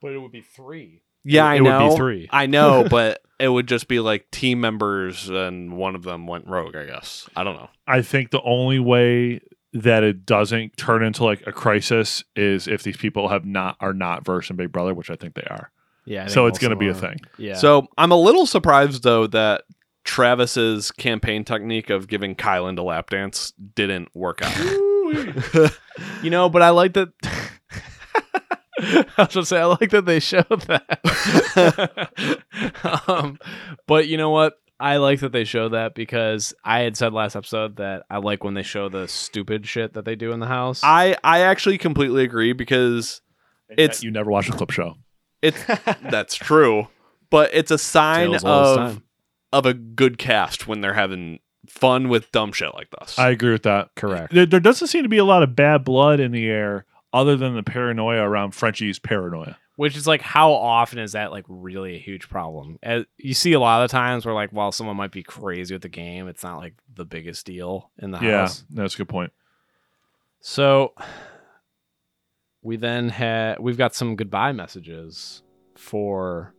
But it would be three. Yeah, It I would be know. three. I know, but it would just be like team members and one of them went rogue, I guess. I don't know. I think the only way that it doesn't turn into like a crisis is if these people have not are not versed in Big Brother, which I think they are. Yeah. So it's going to be a thing. Yeah. So I'm a little surprised though that Travis's campaign technique of giving Kylan a lap dance didn't work out. you know, but I like that. I was gonna say I like that they showed that. um, but you know what? I like that they show that because I had said last episode that I like when they show the stupid shit that they do in the house. I I actually completely agree because And It's- you never watch a clip show. it's that's true, but it's a sign Tales of of a good cast when they're having fun with dumb shit like this. I agree with that. correct. There, there doesn't seem to be a lot of bad blood in the air, other than the paranoia around Frenchie's paranoia. Which is like, how often is that like really a huge problem? As you see a lot of times where like, while someone might be crazy with the game, it's not like the biggest deal in the Yeah, house. Yeah, that's a good point. So we then had we've got some goodbye messages for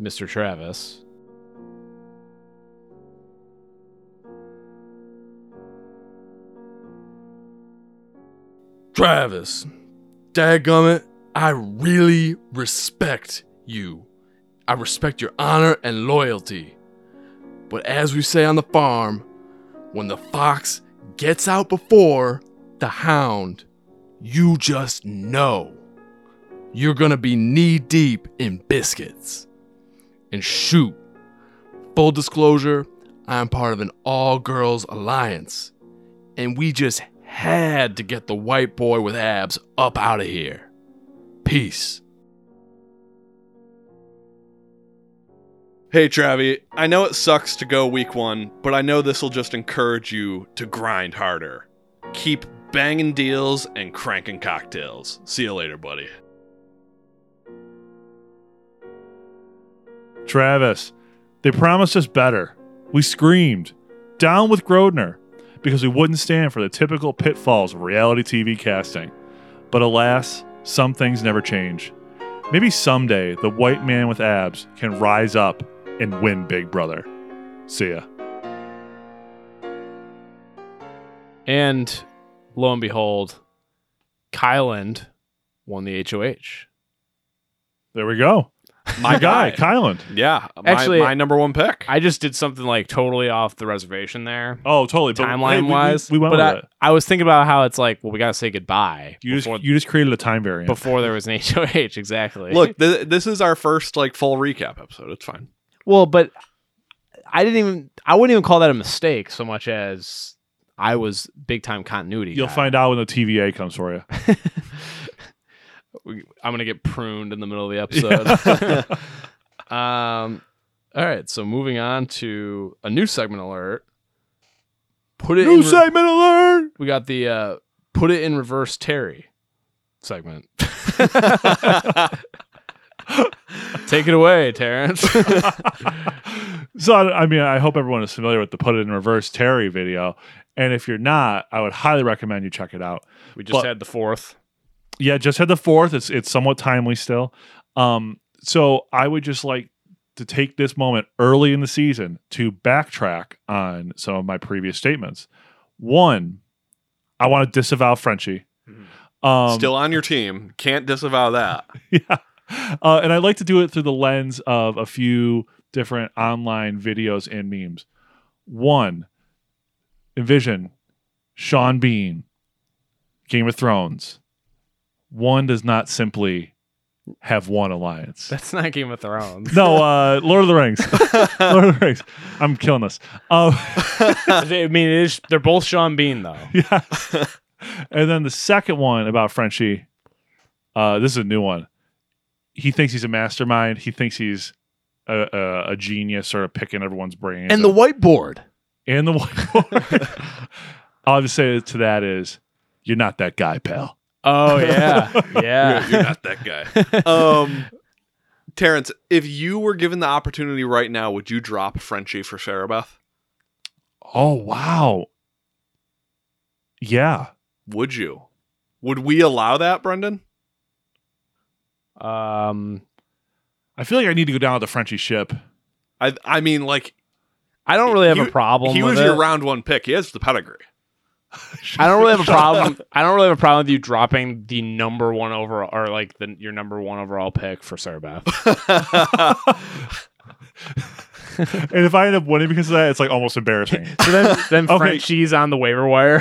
Mr. Travis. Travis, dadgummit, I really respect you. I respect your honor and loyalty. But as we say on the farm, when the fox gets out before the hound, you just know you're gonna be knee deep in biscuits. And shoot, full disclosure, I'm part of an all girls alliance, and we just had to get the white boy with abs up out of here. Peace. Hey, Travi, I know it sucks to go week one, but I know this will just encourage you to grind harder. Keep banging deals and cranking cocktails. See you later, buddy. Travis, they promised us better. We screamed, down with Grodner, because we wouldn't stand for the typical pitfalls of reality TV casting. But alas, some things never change. Maybe someday the white man with abs can rise up and win Big Brother. See ya. And lo and behold, Kyland won the HOH. There we go. My Guy, Kyland. Yeah, my, Actually, my number one pick. I just did something like totally off the reservation there, Oh, totally. But, hey, timeline we- wise. we, we went but with I, it. I was thinking about how it's like, well, we got to say goodbye You before, just, you just created a time variant. before there was an HOH. Exactly. Look, th- this is our first like full recap episode. It's fine. well, but I didn't even, I wouldn't even call that a mistake so much as I was big time continuity. You'll guy. find out when the TVA comes for you. I'm gonna get pruned in the middle of the episode. um, all right. So moving on to a new segment alert. Put it. New in re- segment alert! we got the uh, put it in reverse Terry segment. Take it away, Terrence. so I I mean, I hope everyone is familiar with the "Put It in Reverse" Terry video, and if you're not, I would highly recommend you check it out. we just But- had the fourth. Yeah, just had the fourth. It's it's somewhat timely still. Um, so I would just like to take this moment early in the season to backtrack on some of my previous statements. One, I want to disavow Frenchie. Um, Still on your team. Can't disavow that. yeah. Uh, and I like to do it through the lens of a few different online videos and memes. One, envision Sean Bean, Game of Thrones. One does not simply have one alliance. That's not Game of Thrones. No, uh, Lord of the Rings. Lord of the Rings. I'm killing this. Um, I mean, it is, they're both Sean Bean though. yeah. and then the second one about Frenchie, uh, this is a new one. He thinks he's a mastermind. He thinks he's a, a, a genius, sort of picking everyone's brains. And the whiteboard. and the whiteboard. All I have to say to that is, you're not that guy, pal. Oh yeah, You're, yeah. you're not that guy. Um, Terrence, if you were given the opportunity right now, would you drop Frenchie for Sarah Beth? Oh wow. Yeah. Would you? Would we allow that, Brendan? Um, I feel like I need to go down with the Frenchie ship. I I mean, like I don't really have He- a problem. he with was it. your round one pick. He has the pedigree. I don't really have a problem. I don't really have a problem with you dropping the number one overall or like the your number one overall pick for Sarah Beth. and if I end up winning because of that, it's like almost embarrassing. So then, then Okay. Frenchie's on the waiver wire.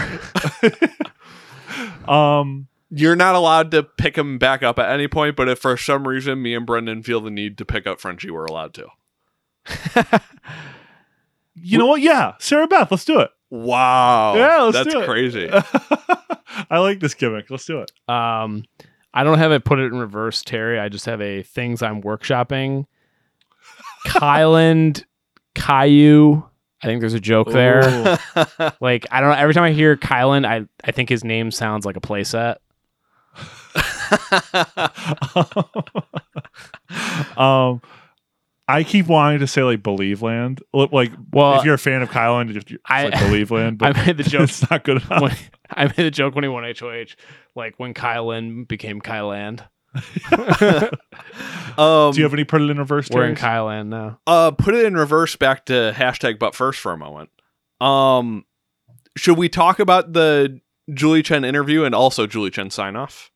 um You're not allowed to pick him back up at any point, but if for some reason me and Brendan feel the need to pick up Frenchie, we're allowed to. you know what? Yeah. Sarah Beth, let's do it. Wow. Yeah, let's That's do it. crazy. I like this gimmick. Let's do it. Um, I don't have it put it in reverse, Terry. I just have a things I'm workshopping. Kyland, Caillou. I think there's a joke there. Like I don't know. Every time I hear Kylan, I I think his name sounds like a playset. um, I keep wanting to say like Believe Land. Like, Well, if you're a fan of Kylan, it's just I- it's like Believe Land, I made the joke it's not good enough. when I made the joke when he won HOH, like when Kylan became Kyland. um, Do you have any put it in reverse? We're in Terrence? Kylan now. uh, put it in reverse back to hashtag but first for a moment. Um, should we talk about the Julie Chen interview and also Julie Chen sign off?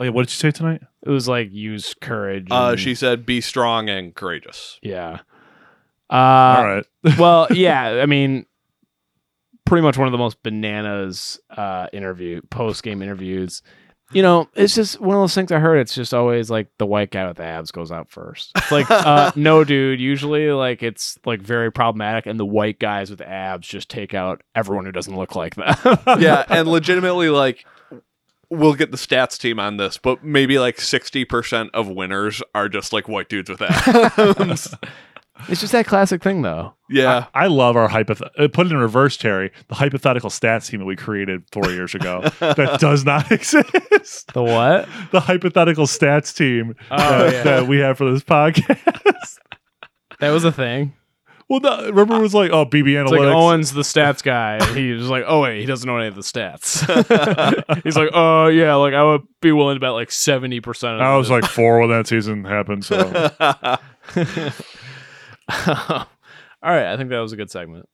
Oh yeah, what did you say tonight? It was like use courage. Uh, and- she said, "Be strong and courageous." yeah. Uh, All right. well, yeah, I mean, pretty much one of the most bananas uh, interview post game interviews. You know, it's just one of those things I heard. It's just always like the white guy with the abs goes out first. It's like, uh, no, dude. Usually, like it's like very problematic, and the white guys with abs just take out everyone who doesn't look like that. yeah, and legitimately, like, we'll get the stats team on this, but maybe like 60% of winners are just like white dudes with abs. it's just that classic thing, though. yeah. I love our hypothetical. Uh, put it in reverse, Terry. The hypothetical stats team that we created four years ago that does not exist. The what? The hypothetical stats team Oh, that, yeah. that we have for this podcast. That was a thing. Well, no, remember it was like, oh, BB It's like Owen's the stats guy. and He was like, oh wait, he doesn't know any of the stats. He's like, oh yeah, like I would be willing to bet like seventy percent. I was like four when that season happened. So all right, I think that was a good segment.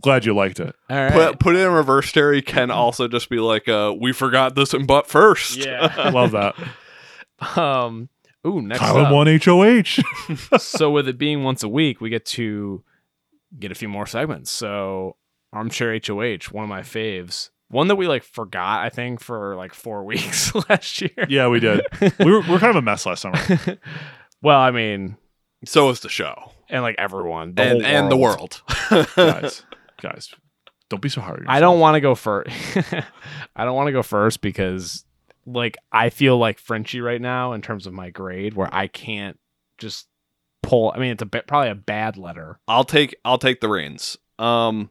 glad you liked it. All right, Put, put it in reverse, Terry can also just be like, uh, we forgot this and but first. yeah. Love that. um. Ooh, next Kylan up. won HOH. so with it being once a week, we get to get a few more segments. So armchair HOH, one of my faves. One that we like forgot, I think, for like four weeks last year. yeah, we did. We were, we were kind of a mess last summer. well, I mean, So is the show. and like everyone, the And, whole and the world. Guys, guys, don't be so hard. I don't want to go first. I don't want to go first because, like, I feel like Frenchie right now in terms of my grade, where I can't just pull. I mean, it's a bit, probably a bad letter. I'll take I'll take the reins. Um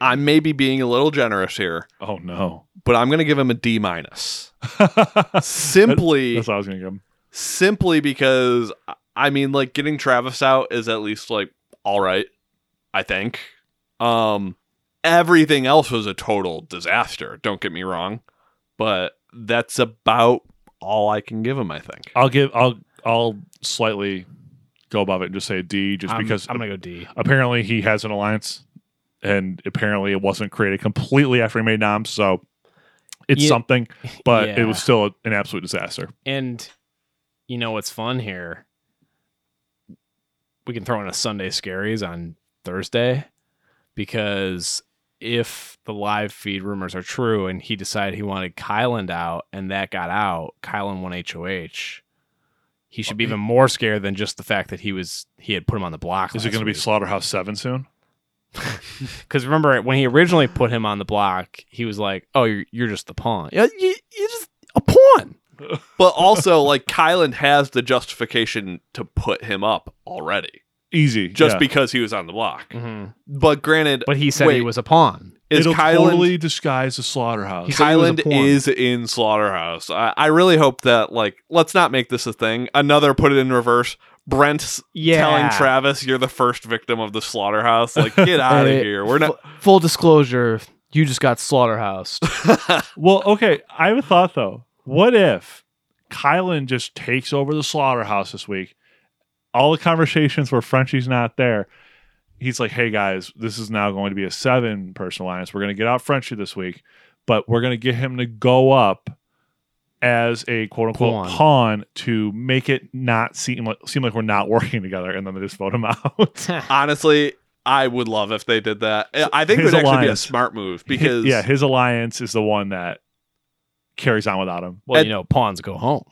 I may be being a little generous here. Oh no. but I'm gonna give him a D minus. simply, That's what I was gonna give him. simply because I mean like getting Travis out is at least like all right, I think. Um everything else was a total disaster, don't get me wrong, but that's about all I can give him, I think. I'll give. I'll. I'll slightly go above it and just say a D, just I'm- because I'm gonna go D. apparently he has an alliance, and apparently it wasn't created completely after he made noms, so it's Yeah. something, but Yeah. it was still an absolute disaster. And you know what's fun here? We can throw in a Sunday scaries on Thursday because if the live feed rumors are true and he decided he wanted Kylan out and that got out, Kylan won HOH. He should be even more scared than just the fact that he was he had put him on the block. Is it going to be Slaughterhouse Seven soon? Because remember when he originally put him on the block, he was like, "Oh, you're, you're just the pawn. Yeah, you, you're just a pawn." But also like Kylan has the justification to put him up already. Easy, Just yeah. because he was on the block. Mhm. But granted, But he said he was a pawn. is it'll Kylan totally disguise the slaughterhouse. He said he was a Kylan is in Slaughterhouse. I, I really hope that like let's not make this a thing. Another put it in reverse. Brent's Yeah. telling Travis you're the first victim of the slaughterhouse. Like get out of here. We're not. full disclosure, you just got slaughterhouse. Well, okay. I have a thought though. What if Kylan just takes over the slaughterhouse this week? All the conversations where Frenchie's not there. He's like, hey guys, this is now going to be a seven person alliance. We're going to get out Frenchie this week, but we're going to get him to go up as a quote unquote Pawn. pawn, to make it not seem like seem like we're not working together, and then they just vote him out. Honestly, I would love if they did that. I think it His would actually be a smart move because yeah, his alliance is the one that carries on without him. well, And- you know, pawns go home.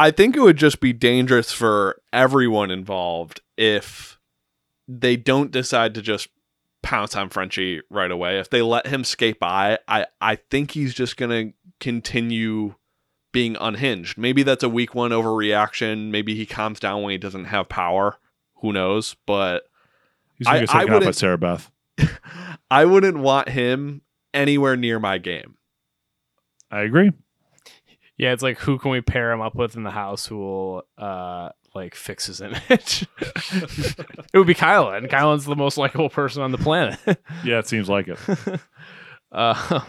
I think it would just be dangerous for everyone involved if they don't decide to just pounce on Frenchie right away. If they let him skate by, I, I think he's just going to continue being unhinged. Maybe that's a week one overreaction. Maybe he calms down when he doesn't have power. Who knows? But He's going I- to get I taken out by wouldn't- Sarah Beth. I wouldn't want him anywhere near my game. I agree. Yeah, it's like who can we pair him up with in the house who will uh like fix his image? it would be Kylan. Kylan's the most likable person on the planet. Yeah, it seems like it. uh,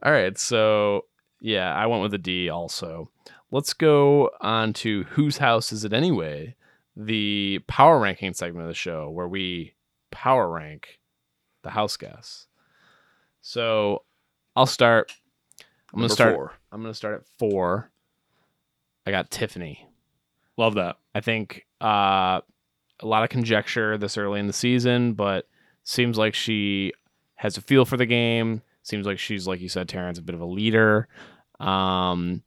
all right, so yeah, I went with a D also. Let's go on to whose house is it anyway? The power ranking segment of the show where we power rank the house guests. So I'll start. I'm gonna Number start. four. I'm gonna start at four. I got Tiffany. Love that. I think uh a lot of conjecture this early in the season, but seems like she has a feel for the game. Seems like she's, like you said, Terrence, a bit of a leader. Um,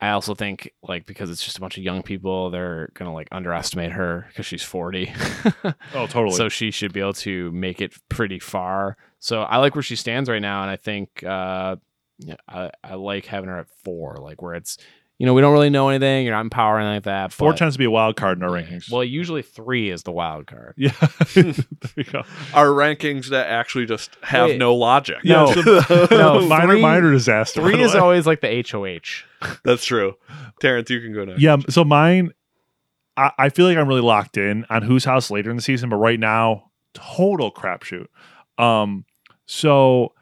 I also think like because it's just a bunch of young people, they're gonna like underestimate her because she's forty. Oh, totally. So she should be able to make it pretty far. So I like where she stands right now, and I think uh, yeah, I, I like having her at four, like where it's you know we don't really know anything, you're not in power or anything like that. Four but- tends to be a wild card in our rankings. Well, usually three is the wild card. yeah. there. Our rankings that actually just have Wait. no logic. No. No, minor three- minor disaster. by Three is always like the HOH. That's true. Terrence, you can go next. Yeah, so mine, I, I feel like I'm really locked in on whose house later in the season, but right now, total crapshoot. Um, so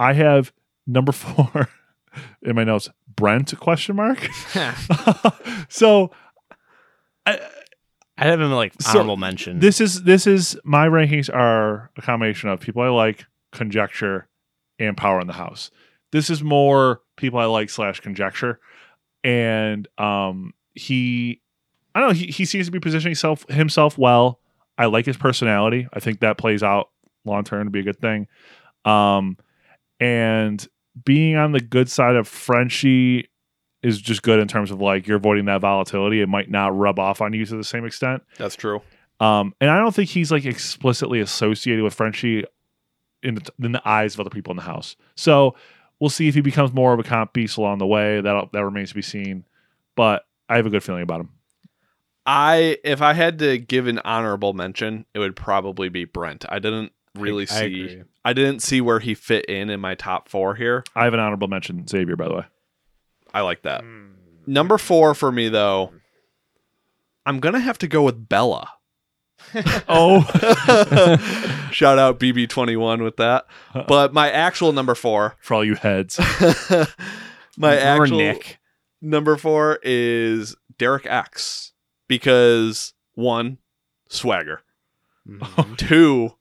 I have number four in my notes, Brent question mark. so I, I have him like So, honorable mention. this is this is my rankings are a combination of people I like, conjecture, and power in the house. This is more people I like slash conjecture, and um he, I don't know he he seems to be positioning himself himself well. I like his personality. I think that plays out long term to be a good thing. Um, and being on the good side of Frenchie is just good in terms of like you're avoiding that volatility. It might not rub off on you to the same extent. That's true. Um, and I don't think he's like explicitly associated with Frenchie in the, in the eyes of other people in the house. So we'll see if he becomes more of a comp beast along the way. That that remains to be seen. But I have a good feeling about him. I if I had to give an honorable mention, it would probably be Brent. I didn't really I see agree. I didn't see where he fit in in my top 4 here. I have an honorable mention, Xavier, by the way. I like that. Number 4 for me though, I'm going to have to go with Bella. Oh, Shout out BB21 with that. But my actual number 4, for all you heads, my Or actual Nick. number 4 is Derek X because one, swagger. Mhm. Two,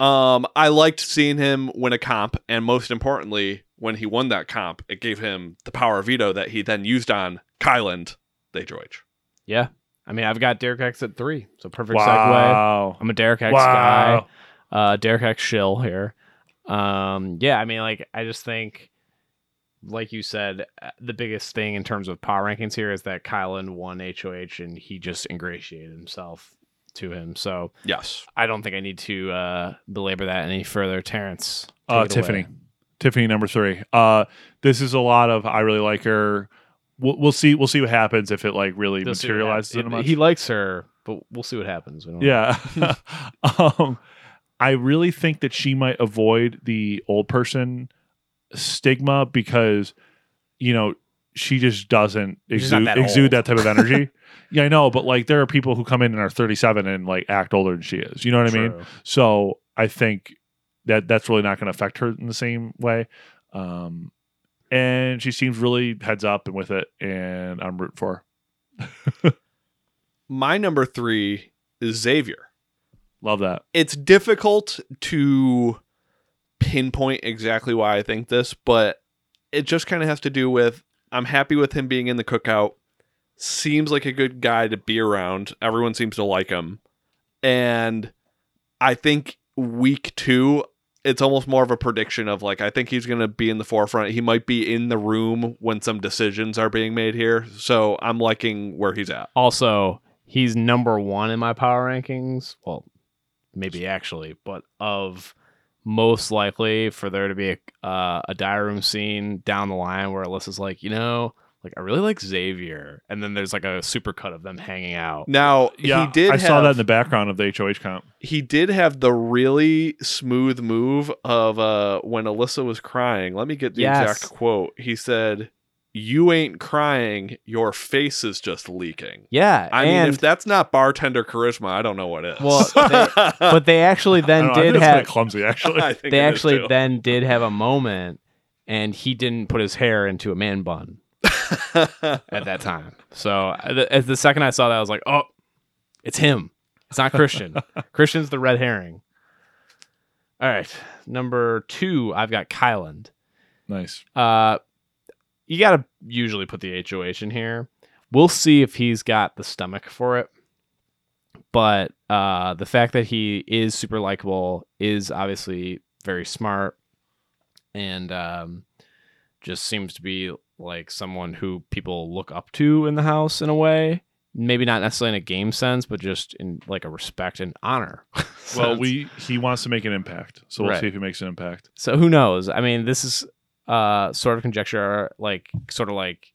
um, I liked seeing him win a comp, and most importantly, when he won that comp, it gave him the power of veto that he then used on Kyland, they George. Yeah. I mean, I've got Derek X at three, so perfect segue. wow, I'm a Derek X guy. wow. uh Derek X shill here. Um yeah, I mean like I just think like you said, uh, the biggest thing in terms of power rankings here is that Kyland won HOH and he just ingratiated himself to him. So Yes. I don't think I need to uh belabor that any further. Terrence. Uh, Tiffany. away. Tiffany number three. Uh, this is a lot of I really like her. We'll, we'll see. We'll see what happens if it like really They'll materializes happens. in a. He likes her, but we'll see what happens. We don't. Yeah. um, I really think that she might avoid the old person stigma because, you know, she just doesn't exude, that exude that type of energy. yeah, I know, but like there are people who come in and are 37 and like act older than she is. You know what I mean? So I think that that's really not going to affect her in the same way. Um, and she seems really heads up and with it, and I'm rooting for her. My number three is Xavier. Love that. It's difficult to pinpoint exactly why I think this, but it just kind of has to do with I'm happy with him being in the cookout. Seems like a good guy to be around. Everyone seems to like him. And I think week two, it's almost more of a prediction of like, I think he's going to be in the forefront. He might be in the room when some decisions are being made here. So I'm liking where he's at. Also, he's number one in my power rankings. Well, maybe actually, but of most likely for there to be a uh, a diary room scene down the line where Alyssa's like, you know, like I really like Xavier, and then there's like a super cut of them hanging out. Now, Yeah, he did I have, saw that in the background of the HOH comp. he did have the really smooth move of uh when Alyssa was crying. Let me get the Yes. exact quote. He said, "You ain't crying, your face is just leaking." Yeah, I mean, if that's not bartender charisma, I don't know what is. Well, they- but they actually then don't know, I did think it's kinda have clumsy actually. I think they actually then did have a moment, and he didn't put his hair into a man bun at that time. So uh, the, as the second I saw that, I was like, oh, it's him. It's not Christian. Christian's the red herring. All right, number two, I've got Kyland. nice. Uh, you got to usually put the HOH in here. We'll see if he's got the stomach for it. but uh, the fact that he is super likable is obviously very smart, and um, just seems to be like someone who people look up to in the house in a way. Maybe not necessarily in a game sense, but just in like a respect and honor. Well, sense. we he wants to make an impact, so we'll Right. see if he makes an impact. So who knows? I mean, this is uh sort of conjecture, like sort of like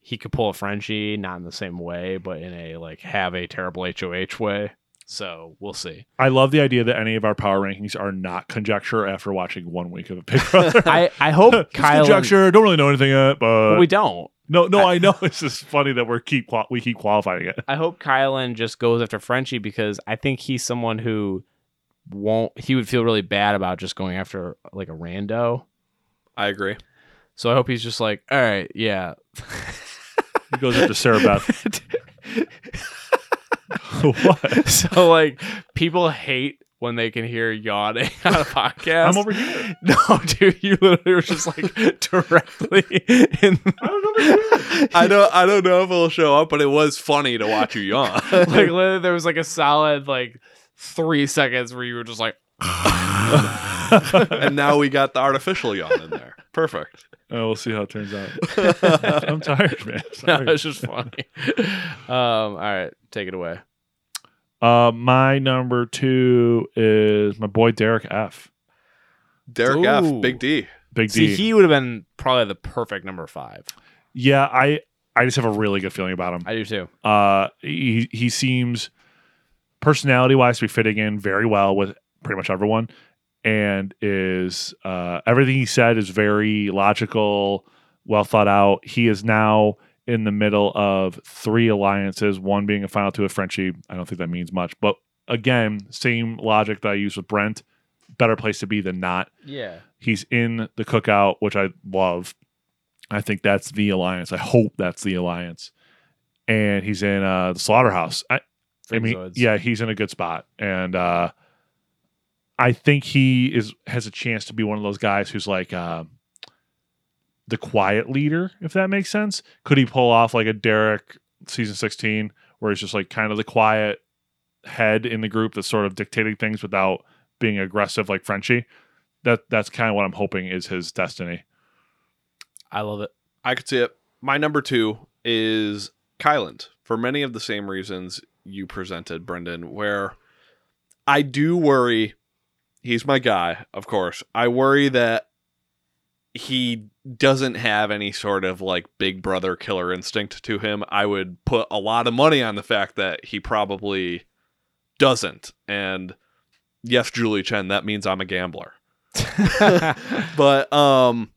he could pull a Frenchie, not in the same way, but in a like have a terrible HOH way. So we'll see. I love the idea that any of our power rankings are not conjecture after watching one week of a Big Brother. I I hope Kyle. conjecture. Don't really know anything yet, but we don't. no, no, I- I, know. It's just funny that we're keep qual- we keep qualifying it. I hope Kyland just goes after Frenchie because I think he's someone who won't. He would feel really bad about just going after like a rando. I agree. So I hope he's just like, all right, yeah. He goes after Sarah Beth. what? so like people hate when they can hear yawning on a podcast. I'm over here. No, dude, you literally were just like directly in. I'm over here. I don't I don't know if it'll show up, but it was funny to watch you yawn. like literally, there was like a solid like three seconds where you were just like, and now we got the artificial yawn in there. Perfect. Oh, we'll see how it turns out. I'm tired, man. no, Sorry. it's just funny. Um, all right, take it away. Uh, my number two is my boy Derek F. Derek Ooh. F, Big D. Big See, D. he would have been probably the perfect number five. yeah, I I just have a really good feeling about him. I do too. Uh, he he seems personality wise to be fitting in very well with pretty much everyone, and is uh, everything he said is very logical, well thought out. He is now in the middle of three alliances, one being a final two with Frenchie. I don't think that means much, but again, same logic that I used with Brent. Better place to be than not. Yeah. He's in the cookout, which I love. I think that's the alliance. I hope that's the alliance. And he's in uh, the slaughterhouse. I, I mean, yeah, he's in a good spot, and uh, I think he is has a chance to be one of those guys who's like uh, the quiet leader, if that makes sense. Could he pull off like a Derek season sixteen, where he's just like kind of the quiet head in the group that's sort of dictating things without being aggressive like Frenchie? That that's kind of what I'm hoping is his destiny. I love it. I could see it. My number two is Kyland for many of the same reasons you presented, Brendan, where I do worry he's my guy, of course. I worry that he doesn't have any sort of like big brother killer instinct to him. I would put a lot of money on the fact that he probably doesn't. And yes, Julie Chen, that means I'm a gambler but um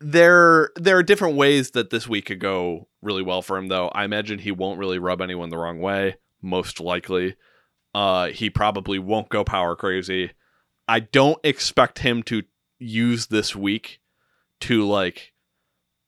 there there are different ways that this week could go really well for him though i imagine he won't really rub anyone the wrong way most likely uh he probably won't go power crazy i don't expect him to use this week to like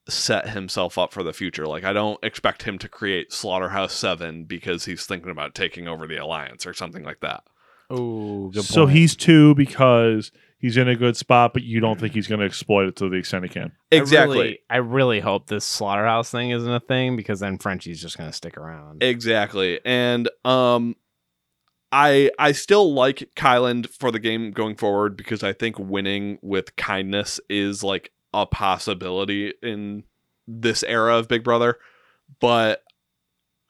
set himself up for the future like i don't expect him to create slaughterhouse 7 because he's thinking about taking over the alliance or something like that Oh, so point. he's two because he's in a good spot, but you don't think he's going to exploit it to the extent he can. exactly I really, I really hope this slaughterhouse thing isn't a thing because then Frenchie's just gonna stick around. Exactly. And um I I still like Kyland for the game going forward because I think winning with kindness is like a possibility in this era of Big Brother. But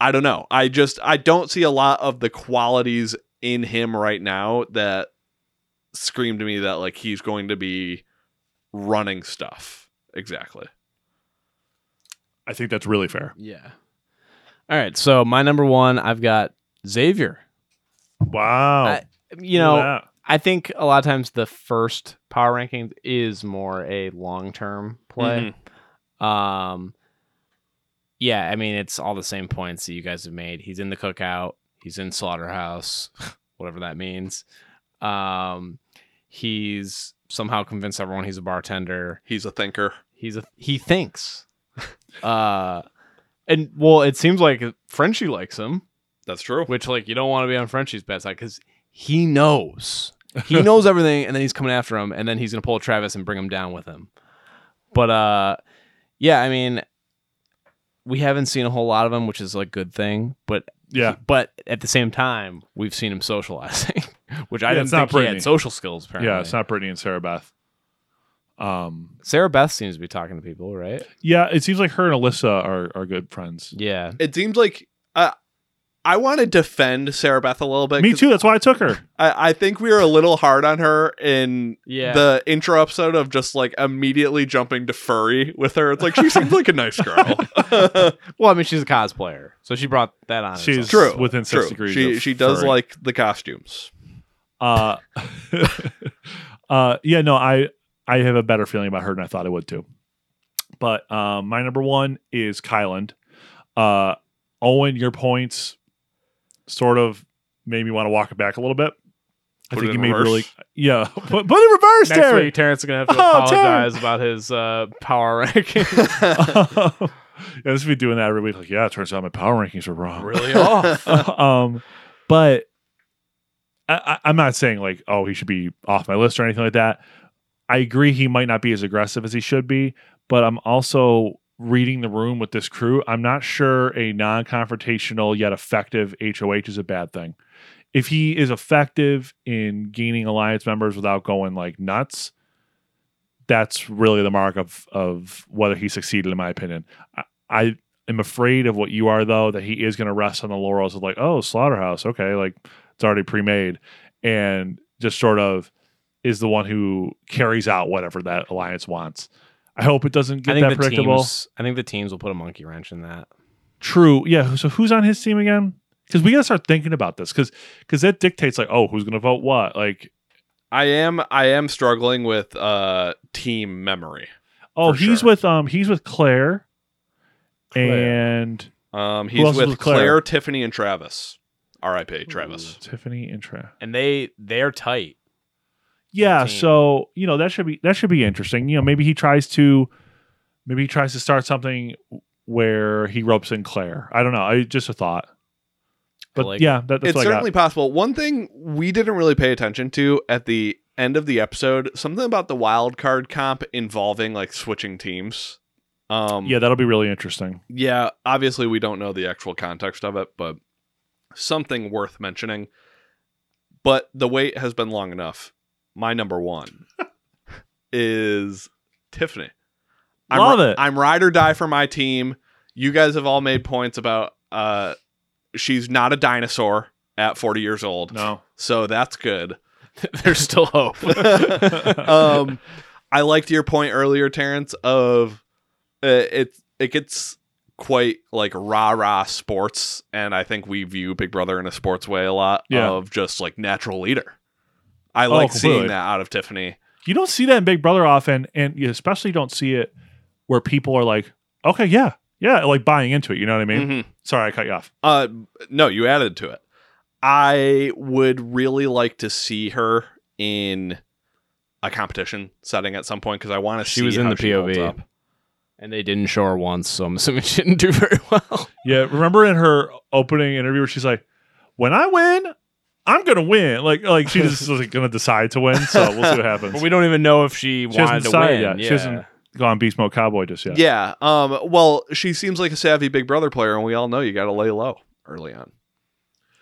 I don't know. I just I don't see a lot of the qualities in him right now that scream to me that like he's going to be running stuff. Exactly. I think that's really fair. yeah. All right. So my number one, I've got Xavier. Wow. I- You know, at I think a lot of times the first power ranking is more a long term play. Um, yeah, I mean it's all the same points that you guys have made. He's in the cookout. He's in slaughterhouse, whatever that means. Um, he's somehow convinced everyone he's a bartender. He's a thinker. He's a he thinks. uh, and well, it seems like Frenchie likes him, That's true. which like you don't want to be on Frenchie's bad side because he knows he knows everything, and then he's coming after him, and then he's gonna pull Travis and bring him down with him. But uh, yeah, I mean, we haven't seen a whole lot of him, which is like a good thing. But Yeah. But at the same time, we've seen him socializing, which I Yeah, didn't it's not think he had social skills. Apparently, Yeah, it's not Britini and Sarah Beth. Um, Sarah Beth seems to be talking to people, right? yeah, it seems like her and Alyssa are, are good friends. Yeah. It seems like I want to defend Sarah Beth a little bit. Me too. That's why I took her. I, I think we were a little hard on her in Yeah. the intro episode of just like immediately jumping to furry with her. It's like she seems like a nice girl. well, I mean, she's a cosplayer, so she brought that on. She's herself. True. within True. degrees. She of she does furry. like the costumes. Uh, uh, yeah, no, I I have a better feeling about her than I thought I would too. But um, my number one is Kyland. Uh, Owen, your points sort of made me want to walk it back a little bit. I Put it think you in made reverse. really yeah. Put, put it in reverse, Next Terry. week, Terrence is gonna have to Oh, apologize about his uh, power ranking. yeah, this be doing that every week. Like, yeah, it turns out my power rankings are wrong. really off. um, but I, I, I'm not saying like, oh, he should be off my list or anything like that. I agree he might not be as aggressive as he should be, but I'm also reading the room with this crew. I'm not sure a non-confrontational yet effective HOH is a bad thing. If he is effective in gaining alliance members without going like nuts, that's really the mark of of whether he succeeded, in my opinion. I, I am afraid of what you are though, that he is going to rest on the laurels of like, oh, slaughterhouse, okay, like it's already pre-made, and just sort of is the one who carries out whatever that alliance wants. I hope it doesn't I get think that predictable. teams. I think the teams will put a monkey wrench in that. True, yeah. So who's on his team again? Because we got to start thinking about this, because because that dictates like, oh, who's going to vote what? Like, I am I am struggling with uh team memory. oh, he's sure. with um, he's with Claire, Claire. and Um Who he's with, with Claire? Claire? Tiffany, and Travis. R.I.P. Travis. Tiffany and Travis, And they they're tight. Yeah, team. so you know that should be that should be interesting. You know, maybe he tries to maybe he tries to start something where he ropes in Claire. I don't know. I just a thought. But like yeah, that, that's it's certainly got. possible. One thing we didn't really pay attention to at the end of the episode, something about the wild card comp involving like switching teams. Um Yeah, that'll be really interesting. yeah, obviously we don't know the actual context of it, but something worth mentioning. But the wait has been long enough. My number one is Tiffany. I'm Love it. I'm ride or die for my team. You guys have all made points about uh she's not a dinosaur at 40 years old. No. So that's good. There's still hope. um, I liked your point earlier, Terrence, of uh, it. It gets quite like rah rah sports, and I think we view Big Brother in a sports way a lot Yeah. of just like natural leader. I Oh, like seeing completely. that out of Tiffany. You don't see that in Big Brother often, and you especially don't see it where people are like, okay, yeah, yeah, like buying into it. You know what I mean? Mhm. Sorry, I cut you off. Uh, no, you added to it. I would really like to see her in a competition setting at some point because I want to see. She see was in how the she holds POV. up. and they didn't show her once, so I'm assuming she didn't do very well. Yeah, remember in her opening interview where she's like, "When I win, I'm gonna win." Like, like she just was like, gonna decide to win. So we'll see what happens. But we don't even know if she, She hasn't to decided win. yet. Yeah. She hasn't gone beast mode cowboy just yet. Yeah. Um. Well, she seems like a savvy Big Brother player, and we all know you got to lay low early on,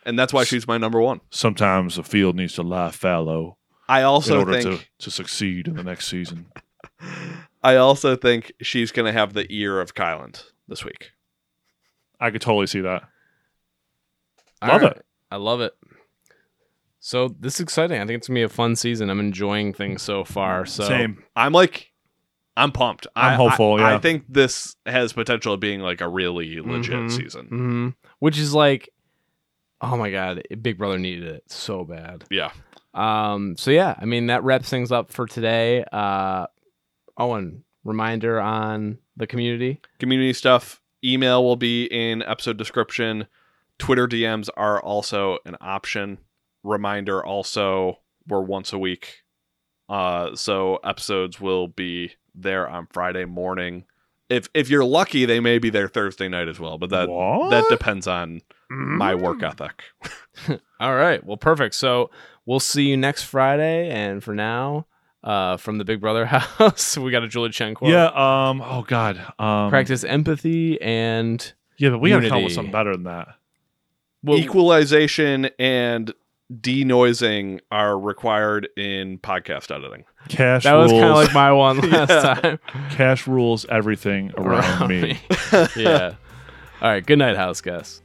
and that's why she's my number one. Sometimes the field needs to lie fallow I in also order think to, to succeed in the next season. I also think she's gonna have the ear of Kyland this week. I could totally see that. All Love right. it. I love it. So this is exciting. I think it's gonna be a fun season. I'm enjoying things so far. So Same. I'm like, I'm pumped. I'm I- hopeful, I, I think this has potential of being like a really legit Mhm. season. hmm Which is like, oh my god, Big Brother needed it so bad. Yeah. Um. So yeah, I mean that wraps things up for today. Uh, Owen, reminder on the community. Community stuff. Email will be in episode description. Twitter DMs are also an option. Reminder also, we're once a week. Uh, so episodes will be there on Friday morning. If if you're lucky, they may be there Thursday night as well, but that what? that depends on my work ethic. All right. Well, perfect. So we'll see you next Friday. And for now, uh, from the Big Brother house, we got a Julie Chen quote. yeah. Um. Oh God. Um. Practice empathy and Yeah, but we gotta come up with something better than that. Well, equalization and denoising are required in podcast editing. Cash that was kind of like my one last Yeah. time. cash rules everything around me. yeah. All right. Good night, house guests.